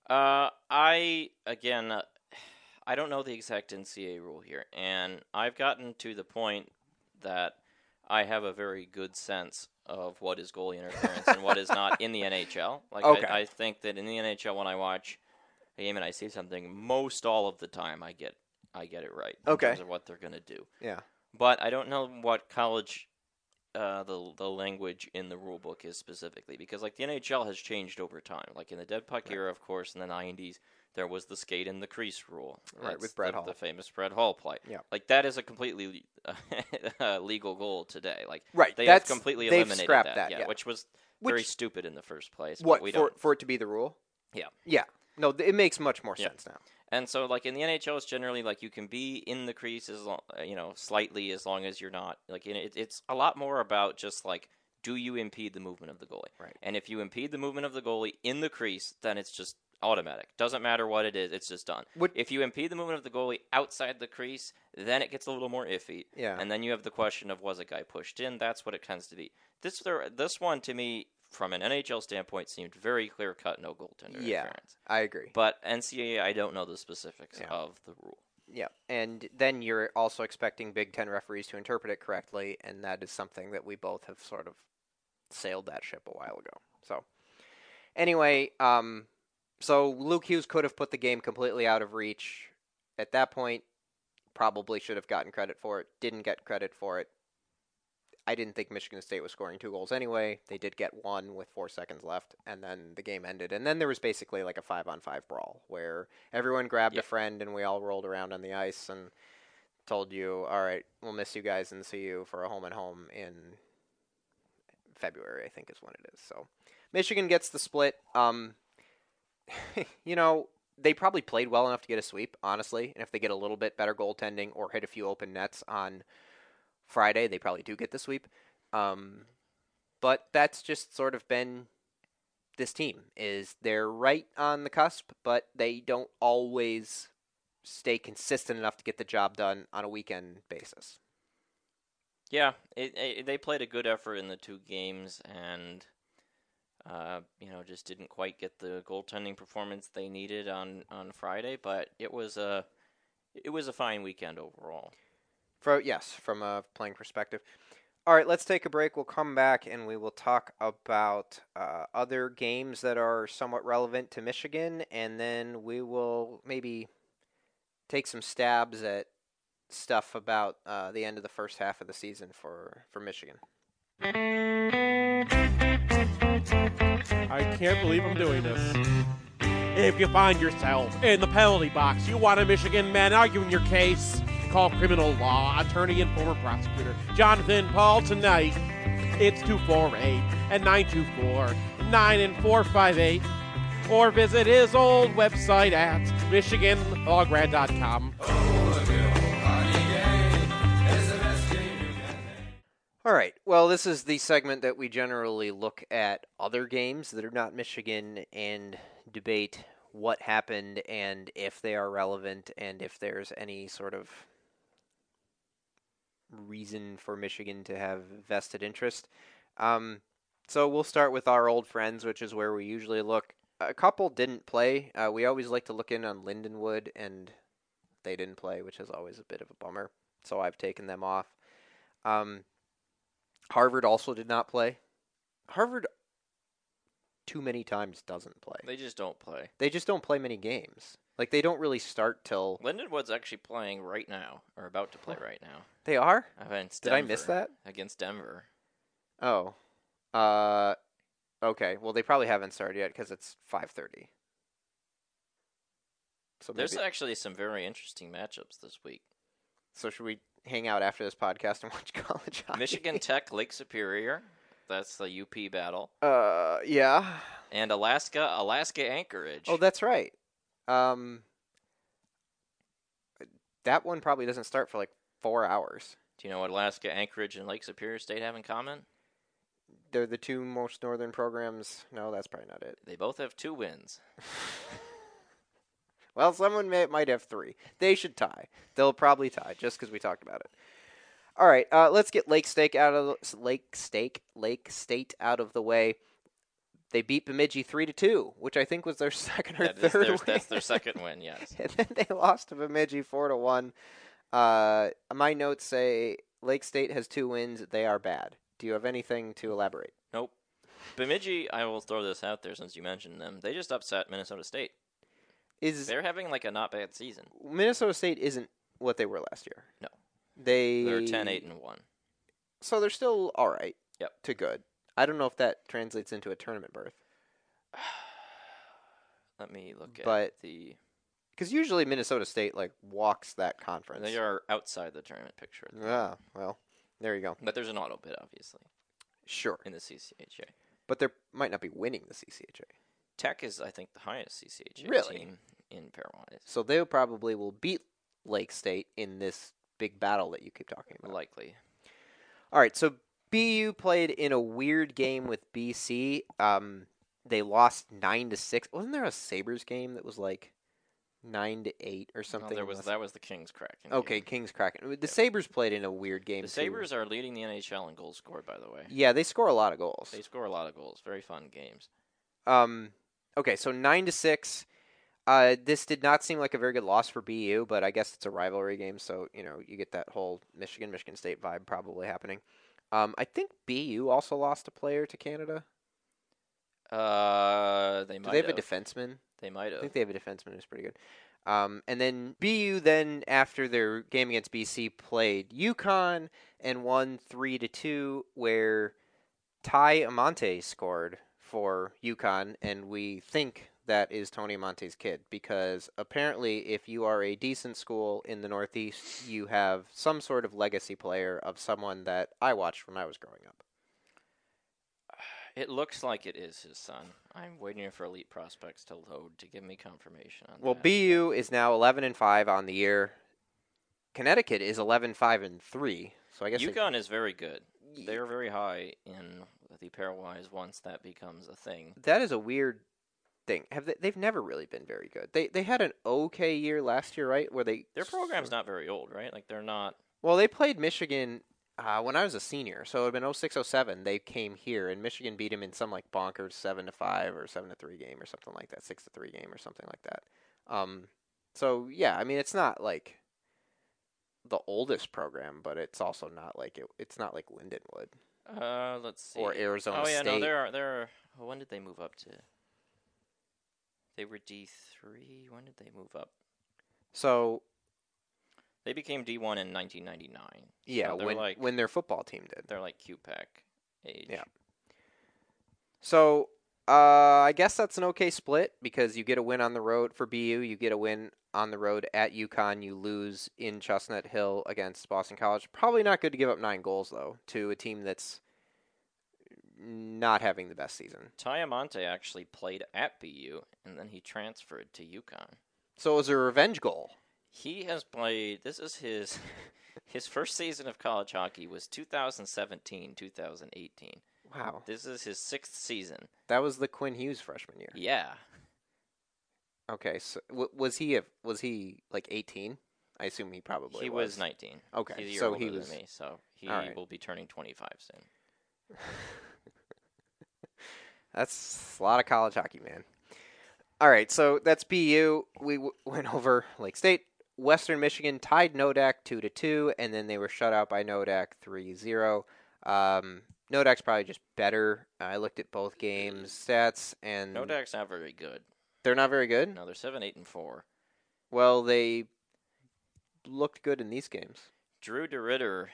Uh, I again, I don't know the exact NCAA rule here, and I've gotten to the point that I have a very good sense of what is goalie interference and what is not in the NHL. Like Okay. I, I think that in the NHL, when I watch a game and I see something, most all of the time I get I get it right in Okay. terms of what they're going to do. Yeah. But I don't know what college uh, the the language in the rule book is specifically because like the NHL has changed over time. Like in the dead puck Right. era, of course, in the '90s, there was the skate in the crease rule. Right, That's with Brett the, Hull. the famous Brett Hull play. Yeah. like that is a completely uh, legal goal today. Like Right. they that's, have completely eliminated that, that. yeah, yeah. which was very stupid in the first place. but What we for don't. for it to be the rule? Yeah. Yeah. No, it makes much more Yeah. sense now. And so, like in the NHL, it's generally like you can be in the crease as long, uh, you know, slightly as long as you're not like. It, it's a lot more about just like, do you impede the movement of the goalie? Right. And if you impede the movement of the goalie in the crease, then it's just automatic. Doesn't matter what it is, it's just done. Would- if you impede the movement of the goalie outside the crease, then it gets a little more iffy. Yeah. And then you have the question of was a guy pushed in? That's what it tends to be. This there, this one to me, from an NHL standpoint, seemed very clear cut, no goaltender Yeah. interference. I agree. But NCAA, I don't know the specifics Yeah. of the rule. Yeah, and then you're also expecting Big Ten referees to interpret it correctly, and that is something that we both have sort of sailed that ship a while ago. So, anyway, um, so Luke Hughes could have put the game completely out of reach at that point. Probably should have gotten credit for it. Didn't get credit for it. I didn't think Michigan State was scoring two goals anyway. They did get one with four seconds left, and then the game ended. And then there was basically like a five on five brawl where everyone grabbed Yep. a friend and we all rolled around on the ice and told you, all right, we'll miss you guys and see you for a home and home in February, I think is when it is. So Michigan gets the split. Um, you know, they probably played well enough to get a sweep, honestly. And if they get a little bit better goaltending or hit a few open nets on Friday, they probably do get the sweep. Um, but that's just sort of been this team is they're right on the cusp, but they don't always stay consistent enough to get the job done on a weekend basis. Yeah, it, it, they played a good effort in the two games, and uh, you know just didn't quite get the goaltending performance they needed on, on Friday. But it was a it was a fine weekend overall. For yes, from a playing perspective. All right, let's take a break. We'll come back and we will talk about uh, other games that are somewhat relevant to Michigan, and then we will maybe take some stabs at stuff about uh, the end of the first half of the season for for Michigan. I can't believe I'm doing this. If you find yourself in the penalty box, you want a Michigan man arguing your case, call criminal law attorney and former prosecutor Jonathan Paul tonight. It's 248 and 924 9 and 458. Or visit his old website at MichiganLawgrad.com. All right. Well, this is the segment that we generally look at other games that are not Michigan and debate what happened and if they are relevant and if there's any sort of reason for Michigan to have vested interest. Um, so we'll start with our old friends, which is where we usually look. A couple didn't play. Uh, we always like to look in on Lindenwood, and they didn't play, which is always a bit of a bummer. So I've taken them off. Um, Harvard also did not play. Harvard too many times doesn't play. They just don't play. They just don't play many games. Like they don't really start till Lindenwood's actually playing right now, or about to play right now. they are. Against Did I miss that? Against Denver. Oh, uh, okay. Well, they probably haven't started yet because it's five thirty. So maybe. There's actually some very interesting matchups this week. so should we hang out after this podcast and watch college hockey? Michigan Tech, Lake Superior. That's the UP battle. Uh, yeah. And Alaska, Alaska Anchorage. Oh, that's right. Um, that one probably doesn't start for like four hours. Do you know what Alaska Anchorage and Lake Superior State have in common? they're the two most northern programs. No, that's probably not it. They both have two wins. Well, someone may, might have three. They should tie. They'll probably tie just because we talked about it. All right, uh, let's get Lake State out of the, Lake State Lake State out of the way. They beat Bemidji three to two, which I think was their second or That third their, win. that's their second win, yes. and then they lost to Bemidji four to one. Uh, my notes say Lake State has two wins. They are bad. Do you have anything to elaborate? Nope. Bemidji, I will throw this out there since you mentioned them. They just upset Minnesota State. Is They're having like a not bad season. Minnesota State isn't what they were last year? No. They They're 10 8 and 1. So they're still all right. Yep. To good. I don't know if that translates into a tournament berth Let me look at But- the. because usually Minnesota State like walks that conference. They are outside the tournament picture. Yeah, well, there you go. But there's an auto bid, obviously, Sure, in the CCHA. but they might not be winning the CCHA, Tech is, I think, the highest CCHA Really? team in pairwise. so they probably will beat Lake State in this big battle that you keep talking about. Likely. All right, so BU played in a weird game with BC. Um, they lost nine to six. Wasn't there a Sabres game that was like nine to eight or No, something? there was that was the Kings Kraken. Okay, game. Kings Kraken. The. Sabres played in a weird game. The too. Sabres are leading the NHL in goals scored, by the way. Yeah, they score a lot of goals. They score a lot of goals. Very fun games. Um, okay, so nine to six. Uh, this did not seem like a very good loss for BU, but I guess it's a rivalry game, so you know you get that whole Michigan Michigan State vibe probably happening. Um, I think BU also lost a player to Canada. Uh, they might. Do they have a have. defenseman? they might have. I think they have a defenseman who's pretty good. Um, and then BU then after their game against BC played UConn and won three to two, where Ty Amonte scored for UConn, and we think that is Tony Amonte's kid because apparently, if you are a decent school in the Northeast, you have some sort of legacy player of someone that I watched when I was growing up. It looks like it is his son. I'm waiting for Elite Prospects to load to give me confirmation on Well, that. BU is now 11 and 5 on the year. Connecticut is 11 5 and 3. So I guess they- UConn is very good. They're very high in the pairwise once that becomes a thing. that is a weird thing. Have they, they've never really been very good. They they had an okay year last year, right? Where they Their program's not very old, right? Like they're not. Well, they played Michigan uh, when I was a senior, so it would have been 06 07. They came here and Michigan beat them in some like bonkers 7 to 5 or 7 to 3 game or something like that, 6 to 3 game or something like that. Um so yeah, I mean it's not like the oldest program, but it's also not like it, it's not like Lindenwood. Uh, let's see. Or Arizona State. Oh yeah, no, State. they're they're. oh, when did they move up to? They were D three. When did they move up? So They became D one in 1999. yeah, so when like when their football team did. they're like QPAC age. Yeah. So uh, I guess that's an okay split because you get a win on the road for BU, you get a win on the road at UConn, you lose in Chestnut Hill against Boston College. Probably not good to give up nine goals though to a team that's not having the best season. Ty Amonte actually played at BU and then he transferred to UConn. So it was a revenge goal. He has played. This is his his first season of college hockey was 2017 2018. Wow, This is his sixth season. that was the Quinn Hughes freshman year. Yeah, Okay, so w- was he a, was he like eighteen? I assume he probably he was 19. Okay, He's a year so older he than was- me, so he right. will be turning 25 soon. That's a lot of college hockey, man. All right, so that's BU. We w- went over Lake State. Western Michigan tied Nodak 2 to 2, and then they were shut out by Nodak 3 0. Um, Nodak's probably just better. I looked at both games stats, and Nodak's not very good. They're not very good. No, they're seven, eight, and four. Well, they looked good in these games. Drew DeRidder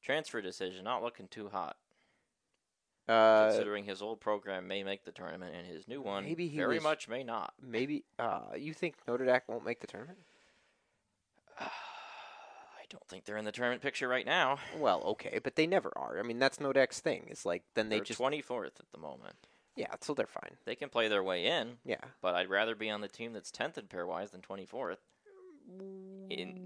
transfer decision not looking too hot, Uh, considering his old program may make the tournament and his new one Maybe he very was- much may not. maybe uh, you think Notre Dame won't make the tournament? I don't think they're in the tournament picture right now. Well, okay, but they never are. I mean, that's Nodak's thing. It's like then they They're just 24th at the moment. Yeah, so they're fine. They can play their way in, Yeah. but I'd rather be on the team that's 10th in pairwise than 24th. In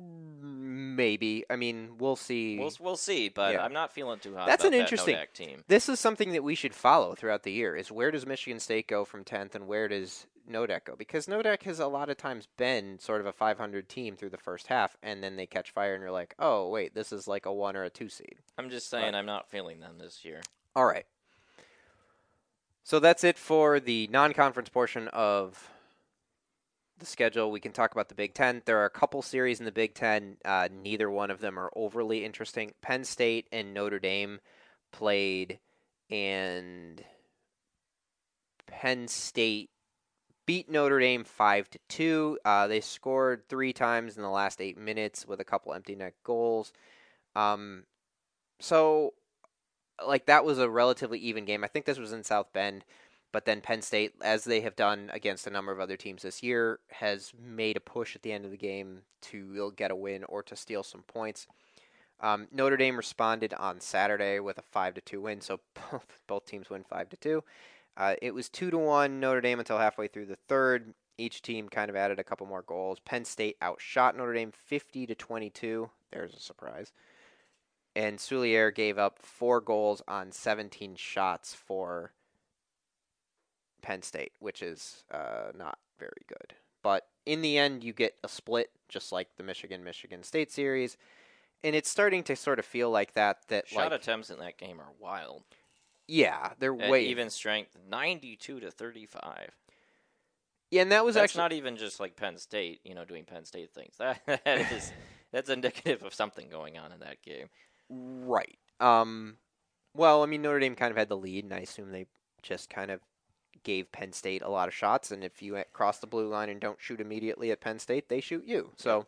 mm, maybe. I mean, we'll see. We'll we'll see, but Yeah. I'm not feeling too hot. That's an interesting- Nodak team. This is something that we should follow throughout the year. Is where does Michigan State go from tenth, and where does Nodak go? Because Nodak has a lot of times been sort of a 500 team through the first half, and then they catch fire, and you're like, oh wait, this is like a one or a two seed. I'm just saying I'm not feeling them this year. All right. So that's it for the non-conference portion of the schedule. We can talk about the Big Ten. There are a couple series in the Big Ten. Uh, neither one of them are overly interesting. Penn State and Notre Dame played, and Penn State beat Notre Dame five to two. Uh, they scored three times in the last eight minutes with a couple empty net goals. Um, so like that was a relatively even game. I think this was in South Bend, but then Penn State, as they have done against a number of other teams this year, has made a push at the end of the game to get a win or to steal some points. Um, Notre Dame responded on Saturday with a five to two win, so both both teams win five to two. Uh, it was two to one Notre Dame until halfway through the third. Each team kind of added a couple more goals. Penn State outshot Notre Dame fifty to twenty two. There's a surprise and Souliere gave up four goals on 17 shots for Penn State, which is uh, not very good. But in the end, you get a split, just like the Michigan Michigan State series, and it's starting to sort of feel like that. That Shot like, attempts in that game are wild. yeah, they're At way even strength, 92 to 35. Yeah, and that was That's actually not even just like Penn State, you know, doing Penn State things. That that is that's indicative of something going on in that game. Right. Um, well, I mean, Notre Dame kind of had the lead, and I assume they just kind of gave Penn State a lot of shots. And if you cross the blue line and don't shoot immediately at Penn State, they shoot you. So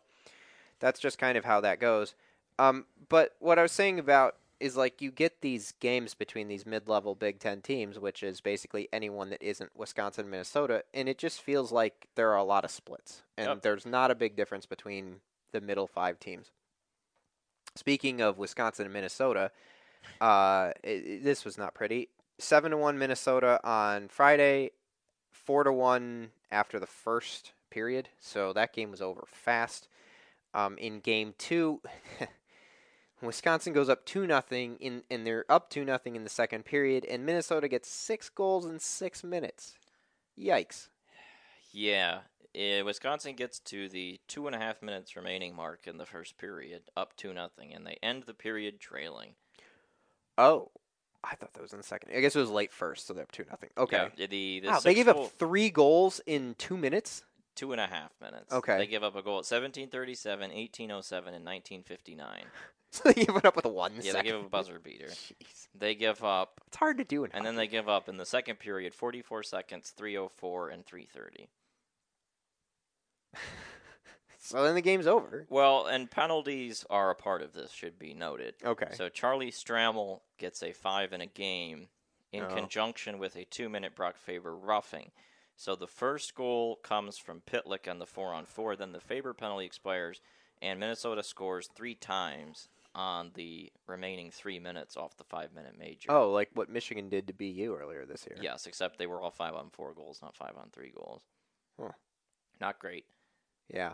that's just kind of how that goes. Um, but what I was saying about is like you get these games between these mid-level Big Ten teams, which is basically anyone that isn't Wisconsin, Minnesota, and it just feels like there are a lot of splits, and Yep. there's not a big difference between the middle five teams. Speaking of Wisconsin and Minnesota, uh, i i- this was not pretty. Seven to one Minnesota on Friday, four to one after the first period. So that game was over fast. Um, in game two, Wisconsin goes up two nothing in, and they're up two nothing in the second period, and Minnesota gets six goals in six minutes. Yikes! Yeah, eh, Wisconsin gets to the two and a half minutes remaining mark in the first period, up two nothing, and they end the period trailing. Oh, I thought that was in the second. I guess it was late first, so they're up two nothing. Okay. Yeah, the, the Wow, they gave goal- up three goals in two minutes. two and a half minutes. Okay. They give up a goal at 1737, 1807, and 1959. So they give it up with one Yeah, they give up a buzzer beater. Jeez. They give up, It's hard to do in and then they give up in the second period 44 seconds, 304, and 330. So then the game's over. Well, and penalties are a part of this, should be noted. Okay. So Charlie Stramel gets a five in a game in Oh. conjunction with a two minute Brock Faber roughing. So the first goal comes from Pitlick on the four on four, then the Faber penalty expires, and Minnesota scores three times on the remaining three minutes off the five minute major. Oh, like what Michigan did to BU earlier this year. Yes, except they were all five on four goals, not five on three goals. Huh. Not great. Yeah.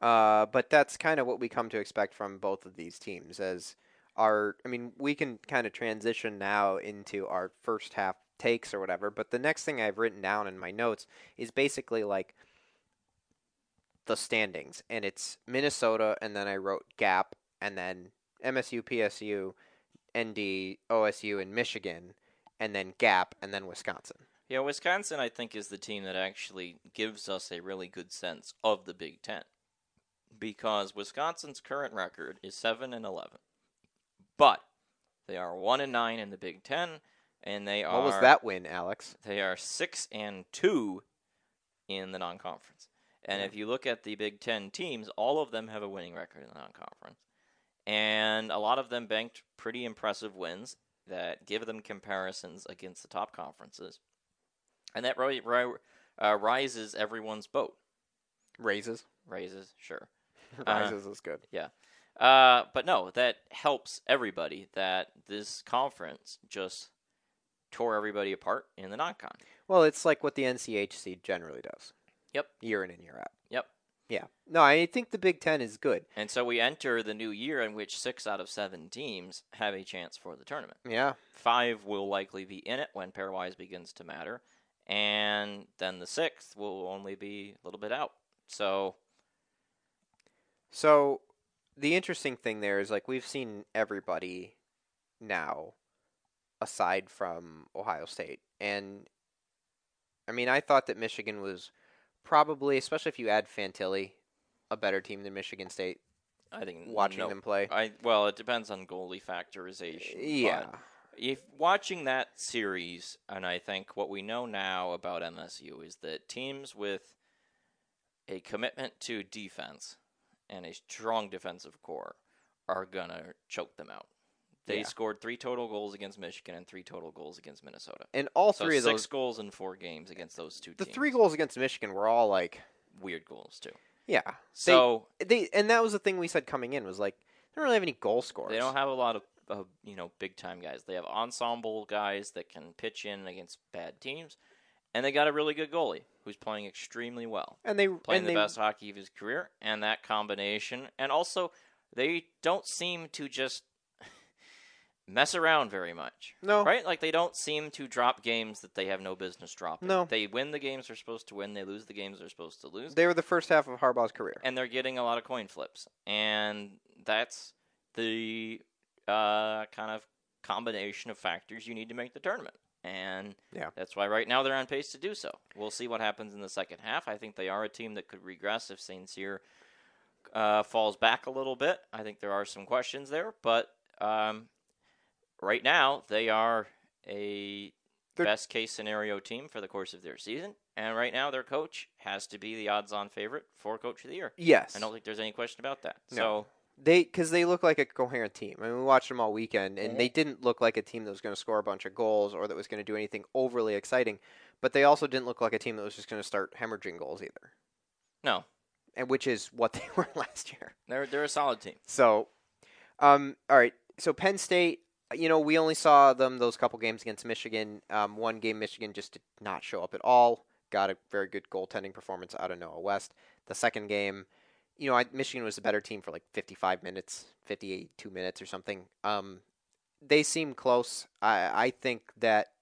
Uh, but that's kind of what we come to expect from both of these teams as our I mean, we can kind of transition now into our first half takes or whatever, but the next thing I've written down in my notes is basically like the standings and it's Minnesota and then I wrote Gap and then MSU, PSU, ND, OSU and Michigan and then Gap and then Wisconsin. Yeah, Wisconsin, I think, is the team that actually gives us a really good sense of the Big Ten, because Wisconsin's current record is seven and eleven, but they are one and nine in the Big Ten, and they are What was that win, Alex? They are six and two in the non-conference, and Yeah. if you look at the Big Ten teams, all of them have a winning record in the non-conference, and a lot of them banked pretty impressive wins that give them comparisons against the top conferences and that ri- ri- uh, rises everyone's boat. Raises. Raises, sure. Rises is good. Yeah. Uh, but no, that helps everybody. That this conference just tore everybody apart in the non-con. Well, it's like what the NCHC generally does. Yep. Year in and year out. Yep. Yeah. No, I think the Big Ten is good. And so we enter the new year in which six out of seven teams have a chance for the tournament. Yeah. Five will likely be in it when pairwise begins to matter, and then the sixth will only be a little bit out. So So the interesting thing there is like we've seen everybody now aside from Ohio State. And I mean, I thought that Michigan was probably, especially if you add Fantilli, a better team than Michigan State I think watching no, them play. I well, it depends on goalie factorization. Yeah. but if watching that series, and I think what we know now about MSU is that teams with a commitment to defense and a strong defensive core are gonna choke them out. They Yeah. scored three total goals against Michigan and three total goals against Minnesota. And all So three of six those goals in four games against those two the teams. three goals against Michigan were all like weird goals too. yeah. So they, they and that was the thing we said coming in was like they don't really have any goal scorers. They don't have a lot of, of you know big time guys. They have ensemble guys that can pitch in against bad teams, and they got a really good goalie who's playing extremely well, and they playing and the they, best hockey of his career. And that combination, and also they don't seem to just mess around very much. No. Right? Like they don't seem to drop games that they have no business dropping. No. They win the games they're supposed to win. They lose the games they're supposed to lose. They were the first half of Harbaugh's career. and they're getting a lot of coin flips, and that's the uh, kind of combination of factors you need to make the tournament. And Yeah. that's why right now they're on pace to do so. We'll see what happens in the second half. I think they are a team that could regress if St. Cyr uh, falls back a little bit. I think there are some questions there, but um, right now they are a They're- best case scenario team for the course of their season. And right now their coach has to be the odds on favorite for coach of the year. Yes. I don't think there's any question about that. No. So They because they look like a coherent team. I mean, we watched them all weekend, and Mm-hmm. they didn't look like a team that was going to score a bunch of goals or that was going to do anything overly exciting. But they also didn't look like a team that was just going to start hemorrhaging goals either, no, and which is what they were last year. they're they're a solid team. So, um, all right. So Penn State, you know, we only saw them those couple games against Michigan. Um, one game Michigan just did not show up at all. Got a very good goaltending performance out of Noah West. The second game, you know, I, Michigan was a better team for like 55 minutes, 52 minutes or something. Um, they seem close. I I think that,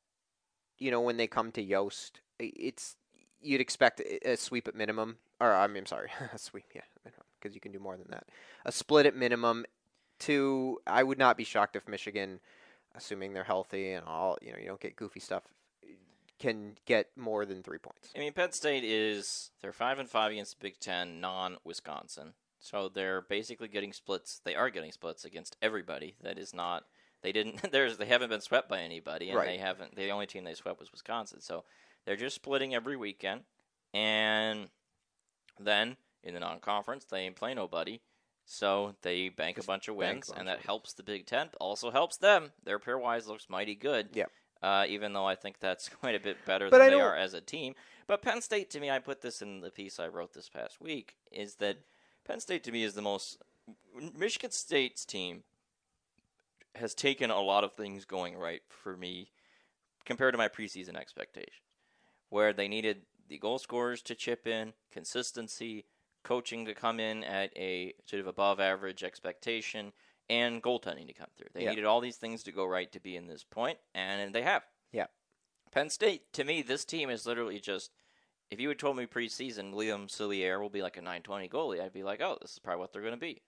you know, when they come to Yost, it's you'd expect a sweep at minimum. Or I mean, I'm sorry, a sweep, yeah, because you can do more than that. A split at minimum. Two, I would not be shocked if Michigan, assuming they're healthy and all, you know, you don't get goofy stuff, can get more than three points. I mean, Penn State is they're five and five against the Big Ten, non-Wisconsin. So they're basically getting splits. They are getting splits against everybody. That is not. They didn't. There's. They haven't been swept by anybody, and Right. they haven't. The only team they swept was Wisconsin. So they're just splitting every weekend, and then in the non-conference they ain't play nobody. So they bank Just a bunch of wins, bunch and that helps the Big Ten. Also helps them. Their pairwise looks mighty good. Yep. Uh, even though I think that's quite a bit better But than I they don't- are as a team. But Penn State, to me, I put this in the piece I wrote this past week, is that Penn State to me is the most. Michigan State's team has taken a lot of things going right for me compared to my preseason expectations, where they needed the goal scorers to chip in, consistency, coaching to come in at a sort of above average expectation, and goaltending to come through. They Yeah. needed all these things to go right to be in this point, and they have. Yeah. Penn State, to me, this team is literally just. If you had told me preseason Liam Souliere will be like a 920 goalie, I'd be like, oh, this is probably what they're going to be.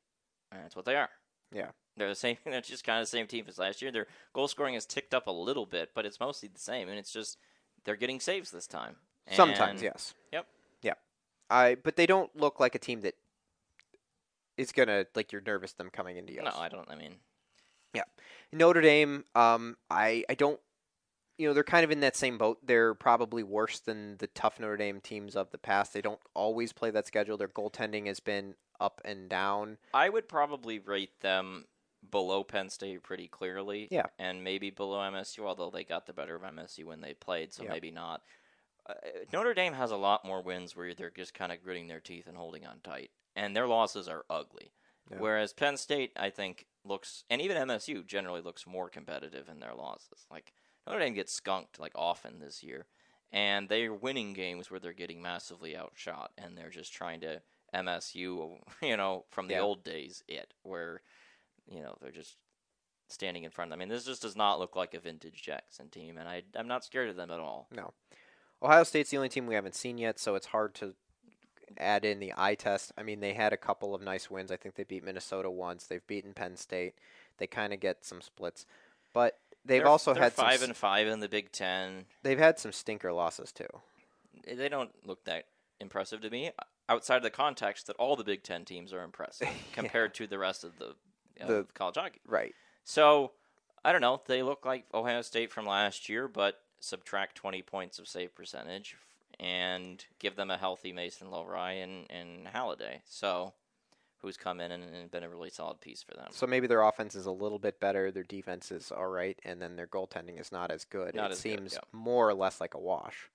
And that's what they are. Yeah. They're the same. They're just kind of the same team as last year. Their goal scoring has ticked up a little bit, but it's mostly the same. And it's just they're getting saves this time. Sometimes, yes. Yep. Yeah. I but they don't look like a team that is gonna like you're nervous them coming into you. No, I don't. I mean, yeah, Notre Dame, um, I I don't, you know, they're kind of in that same boat. They're probably worse than the tough Notre Dame teams of the past. They don't always play that schedule. Their goaltending has been up and down. I would probably rate them below Penn State pretty clearly. Yeah. And maybe below MSU, although they got the better of MSU when they played, so Yeah. maybe not. Uh, Notre Dame has a lot more wins where they're just kind of gritting their teeth and holding on tight, and their losses are ugly. Yeah. Whereas Penn State, I think, looks, and even MSU generally looks more competitive in their losses. Like Notre Dame gets skunked like often this year, and they're winning games where they're getting massively outshot, and they're just trying to MSU, you know, from the Yeah. old days, it where you know they're just standing in front of them. I mean, this just does not look like a vintage Jackson team, and I I'm not scared of them at all. No. Ohio State's the only team we haven't seen yet, so it's hard to add in the eye test. I mean, they had a couple of nice wins. I think they beat Minnesota once. They've beaten Penn State. They kind of get some splits, but they've They're- also they're had five s- and five in the Big Ten. they've had some stinker losses too. They don't look that impressive to me uh, outside of the context that all the Big Ten teams are impressive compared to the rest of the, of The- college hockey. Right. So I don't know. They look like Ohio State from last year, but subtract 20 points of save percentage and give them a healthy Mason Lohrei and, and Halliday. So who's come in and, and been a really solid piece for them. So maybe their offense is a little bit better, their defense is all right, and then their goaltending is not as good. Not it as good, seems yeah. more or less like a wash.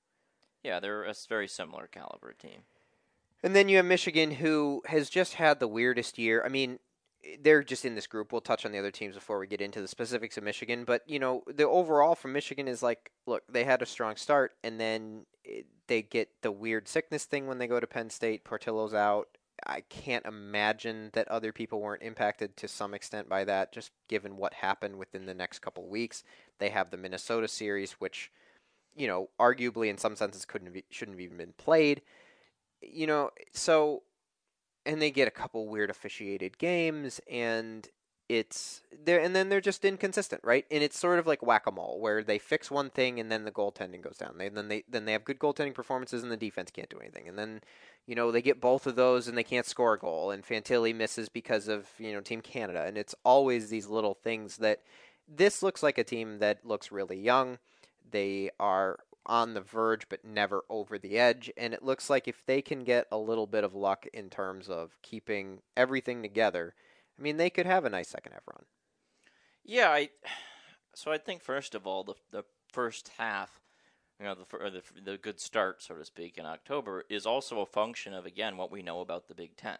Yeah, they're a very similar caliber team. And then you have Michigan, who has just had the weirdest year. I mean, Eh, they're just in this group. We'll touch on the other teams before we get into the specifics of Michigan. But, you know, the overall from Michigan is like, look, they had a strong start, and then it, they get the weird sickness thing when they go to Penn State. Portillo's out. I can't imagine that other people weren't impacted to some extent by that, just given what happened within the next couple weeks. They have the Minnesota series, which, you know, arguably in some senses couldn't have, shouldn't have even been played you know, so and they get a couple weird officiated games and it's there and then they're just inconsistent, right? And it's sort of like whack-a-mole where they fix one thing and then the goaltending goes down. They then they then they have good goaltending performances and the defense can't do anything. And then you know, they get both of those and they can't score a goal and Fantilli misses because of, you know, Team Canada and it's always these little things that this looks like a team that looks really young. They are on the verge but never over the edge and it looks like if they can get a little bit of luck in terms of keeping everything together i mean they could have a nice second half run Yeah, I. So I think first of all, the the first half, you know, the the the good start, so to speak, in October is also a function of again what we know about the Big Ten,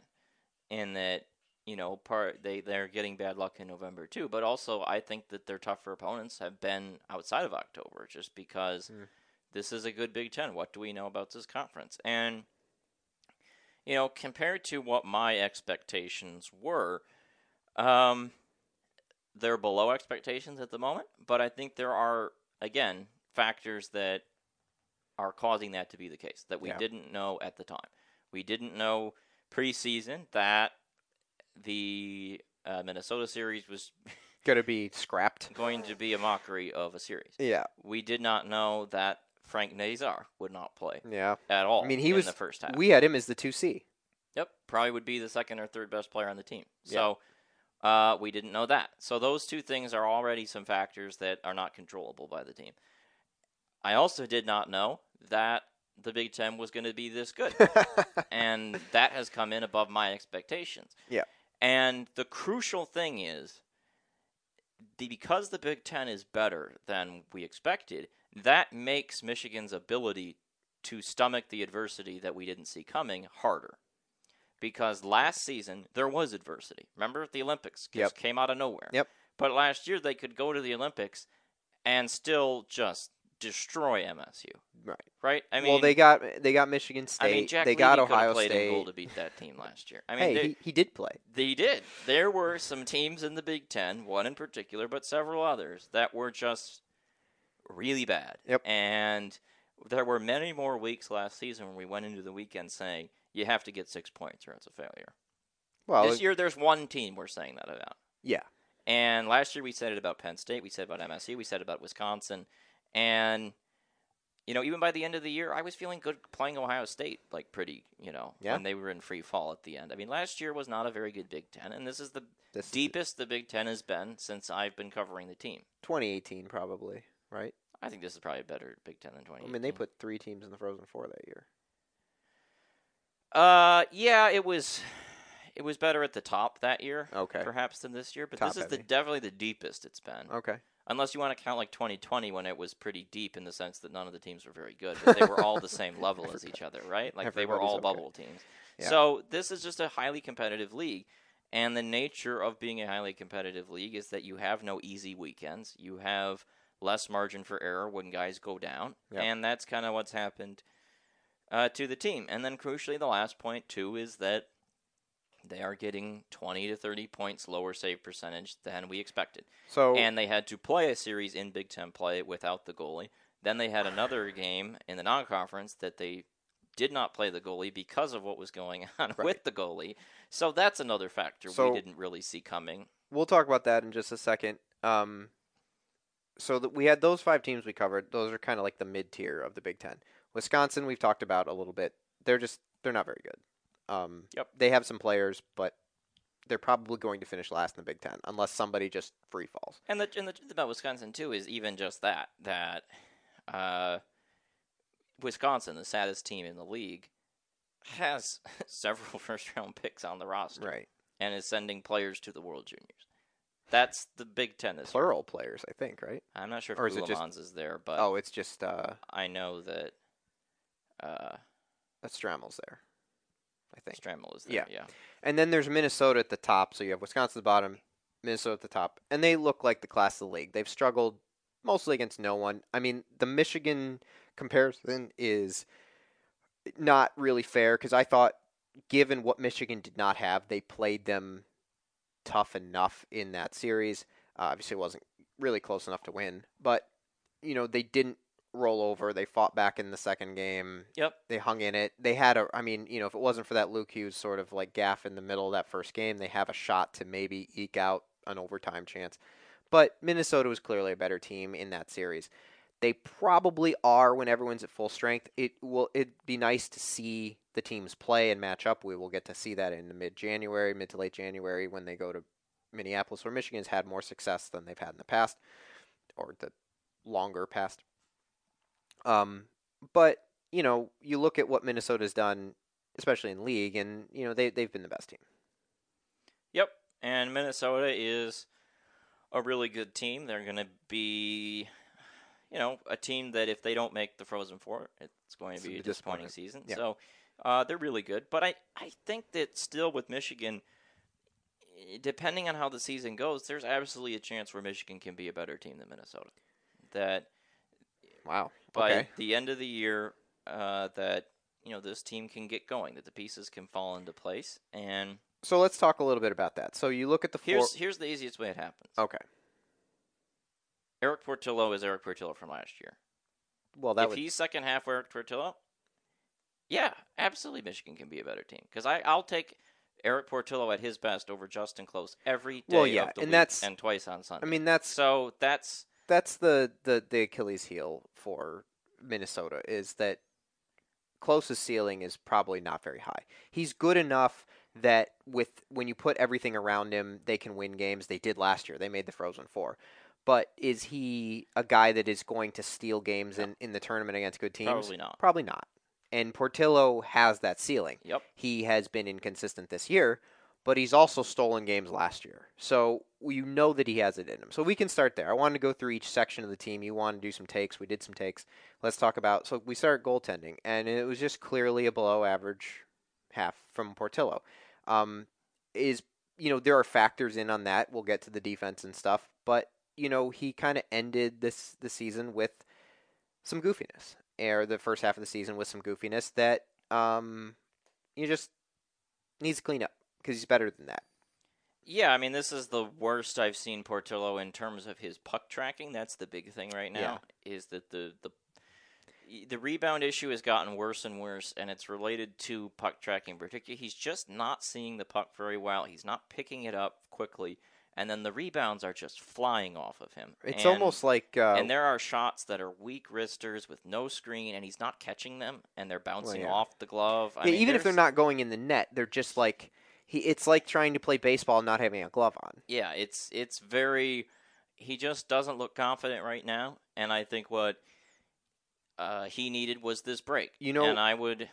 in that you know part they they're getting bad luck in November too, but also I think that their tougher opponents have been outside of October, just because Mm. This is a good Big Ten. What do we know about this conference? And you know, compared to what my expectations were, um, they're below expectations at the moment, but I think there are again factors that are causing that to be the case that we Yeah. didn't know at the time. We didn't know preseason that the uh, Minnesota series was gonna be scrapped going to be a mockery of a series. yeah We did not know that Frank Nazar would not play yeah at all. i mean he in was the first half. we had him as the 2c Yep, probably would be the second or third best player on the team. Yeah. So uh, we didn't know that. So those two things are already some factors that are not controllable by the team. I also did not know that the Big Ten was going to be this good, and that has come in above my expectations. Yeah. And the crucial thing is, the, because the Big Ten is better than we expected, that makes Michigan's ability to stomach the adversity that we didn't see coming harder. Because last season there was adversity. Remember the Olympics just Yep. came out of nowhere. Yep. But last year they could go to the Olympics and still just destroy MSU. right Right? I mean, well they got they got michigan state I mean, Jack they got Levy could have ohio played in goal to beat that team last year. I mean, hey they, he, he did play they did. There were some teams in the Big Ten, one in particular, but several others that were just really bad. Yep. And there were many more weeks last season when we went into the weekend saying you have to get six points or it's a failure. well this year, there's one team we're saying that about. yeah And last year we said it about Penn State, we said about MSC, we said about Wisconsin, and you know even by the end of the year, I was feeling good playing Ohio State, like pretty, you know, Yeah. when they were in free fall at the end. I mean, last year was not a very good Big Ten, and this is the this is deepest the Big Ten has been since I've been covering the team. 2018 probably right I think this is probably a better Big Ten than 20. i mean they put three teams in the frozen four that year Uh, yeah, it was. It was better at the top that year, okay perhaps, than this year. But Top this is the definitely the deepest it's been. okay Unless you want to count like 2020 when it was pretty deep in the sense that none of the teams were very good, but they were all the same level as each other, right? Like they were all okay. bubble teams. Yeah. So this is just a highly competitive league. And the nature of being a highly competitive league is that you have no easy weekends. You have less margin for error when guys go down. Yeah. And that's kind of what's happened uh, to the team. And then crucially, the last point too is that they are getting 20 to 30 points lower save percentage than we expected. So And they had to play a series in Big Ten play without the goalie. Then they had another game in the non-conference that they did not play the goalie because of what was going on Right. with the goalie. So that's another factor So- we didn't really see coming. we'll talk about that in just a second. Um, so that we had those five teams we covered. Those are kind of like the mid tier of the Big Ten. Wisconsin, we've talked about a little bit. They're just they're not very good. Um, Yep. They have some players, but they're probably going to finish last in the Big Ten unless somebody just free falls. And the and the truth about Wisconsin too is even just that that uh, Wisconsin, the saddest team in the league, has several first round picks on the roster Right. and is sending players to the World Juniors. That's the Big Ten this year. Plural players, I think. Right. I'm not sure Or if is just- is there, but oh, it's just uh, I know that uh, Stramel's there. I think. Stramel is there. Yeah. Yeah. And then there's Minnesota at the top. So you have Wisconsin at the bottom, Minnesota at the top. And they look like the class of the league. They've struggled mostly against no one. I mean, the Michigan comparison is not really fair because I thought, given what Michigan did not have, they played them tough enough in that series. Uh, obviously, it wasn't really close enough to win. But, you know, they didn't roll over. They fought back in the second game Yep. they hung in it. They had a, I mean, you know, if it wasn't for that Luke Hughes sort of like gaff in the middle of that first game, they have a shot to maybe eke out an overtime chance. But Minnesota was clearly a better team in that series. They probably are when everyone's at full strength. It will it'd be nice to see the teams play and match up. We will get to see that in mid January, mid to late January when they go to Minneapolis, where Michigan's had more success than they've had in the past, or the longer past. Um, but you know, you look at what Minnesota's done, especially in league, and you know they they've been the best team. Yep. And Minnesota is a really good team. They're going to be, you know, a team that if they don't make the Frozen Four, it's going to be a a disappointing disappointment. season. Yeah. So uh, they're really good. But I, I think that still with Michigan, eh, depending on how the season goes, there's absolutely a chance where Michigan can be a better team than Minnesota. That Wow. by okay. the end of the year, uh, that you know this team can get going, that the pieces can fall into place, and So let's talk a little bit about that. So you look at the four. here's here's the easiest way it happens. Okay. Erik Portillo is Erik Portillo from last year. Well, that if would. he's second half Erik Portillo, yeah, absolutely, Michigan can be a better team because I I'll take Erik Portillo at his best over Justen Close every day Well, yeah, of the and week that's- and twice on Sunday. I mean, that's so that's that's the, the the Achilles heel for Minnesota is that Close's ceiling is probably not very high. He's good enough that with when you put everything around him, they can win games. They did last year. They made the Frozen Four. But is he a guy that is going to steal games in, in the tournament against good teams? Probably not. Probably not. And Portillo has that ceiling. yep. He has been inconsistent this year, but he's also stolen games last year. So you know that he has it in him. So we can start there. I wanted to go through each section of the team. You wanted to do some takes. We did some takes. Let's talk about. So we started goaltending, and it was just clearly a below average half from Portillo. Um, is you know there are factors in on that. We'll get to the defense and stuff, but you know he kind of ended this the season with some goofiness, or the first half of the season with some goofiness that um you just needs to clean up because he's better than that. Yeah, I mean, this is the worst I've seen Portillo in terms of his puck tracking. That's the big thing right now. Is that the the the rebound issue has gotten worse and worse, and it's related to puck tracking. Particularly, he's just not seeing the puck very well. He's not picking it up quickly, and then the rebounds are just flying off of him. It's And- almost like uh, and there are shots that are weak wristers with no screen, and he's not catching them, and they're bouncing yeah. off the glove. Yeah, mean, even if they're not going in the net, they're just like he. It's like trying to play baseball and not having a glove on. yeah, it's it's very. He just doesn't look confident right now, and I think what uh, he needed was this break. You know- and I would,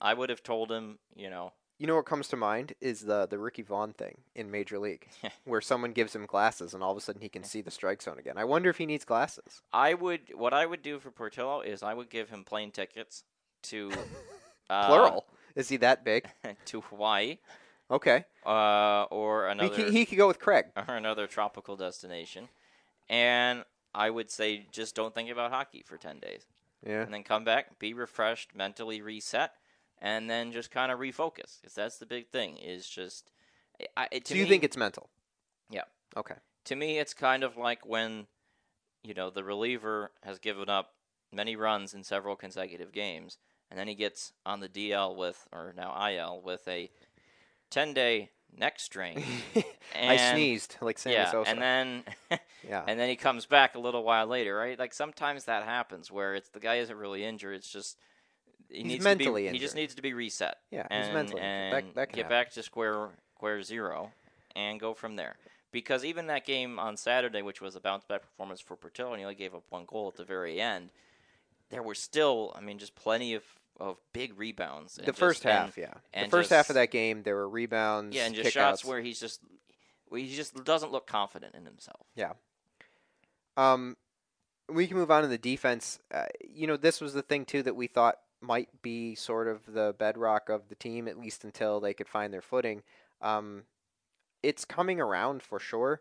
I would have told him, you know, You know what comes to mind is the the Ricky Vaughn thing in Major League, where someone gives him glasses and all of a sudden he can see the strike zone again. I wonder if he needs glasses. I would. What I would do for Portillo is I would give him plane tickets to uh, Plural. Is he that big? to Hawaii, Okay. uh, or He, another. he, he could go with Craig. or another tropical destination. And I would say just don't think about hockey for 10 days. Yeah. and then come back, be refreshed, mentally reset, and then just kind of refocus. Because that's the big thing. Is just. I, it, to So you me- think it's mental? Yeah. Okay. to me, it's kind of like when, you know, the reliever has given up many runs in several consecutive games, and then he gets on the DL with, or now IL, with a 10 day neck strain. I sneezed like Sammy yeah, Sosa. and then yeah. and then he comes back a little while later, right? Like sometimes that happens where it's the guy isn't really injured. It's just he He's needs mentally to be, He just needs to be reset yeah. He's mentally and injured. that, that can get happen. back to square square zero and go from there. Because even that game on Saturday, which was a bounce back performance for Portillo, and he only gave up one goal at the very end, there were still, I mean, just plenty of, of big rebounds. The just- first and- half, yeah. The and first half of that game, there were rebounds, yeah, and just kickouts. shots where he's just where he just doesn't look confident in himself. Yeah. Um, we can move on to the defense. Uh, you know, this was the thing too that we thought might be sort of the bedrock of the team, at least until they could find their footing. Um, it's coming around for sure,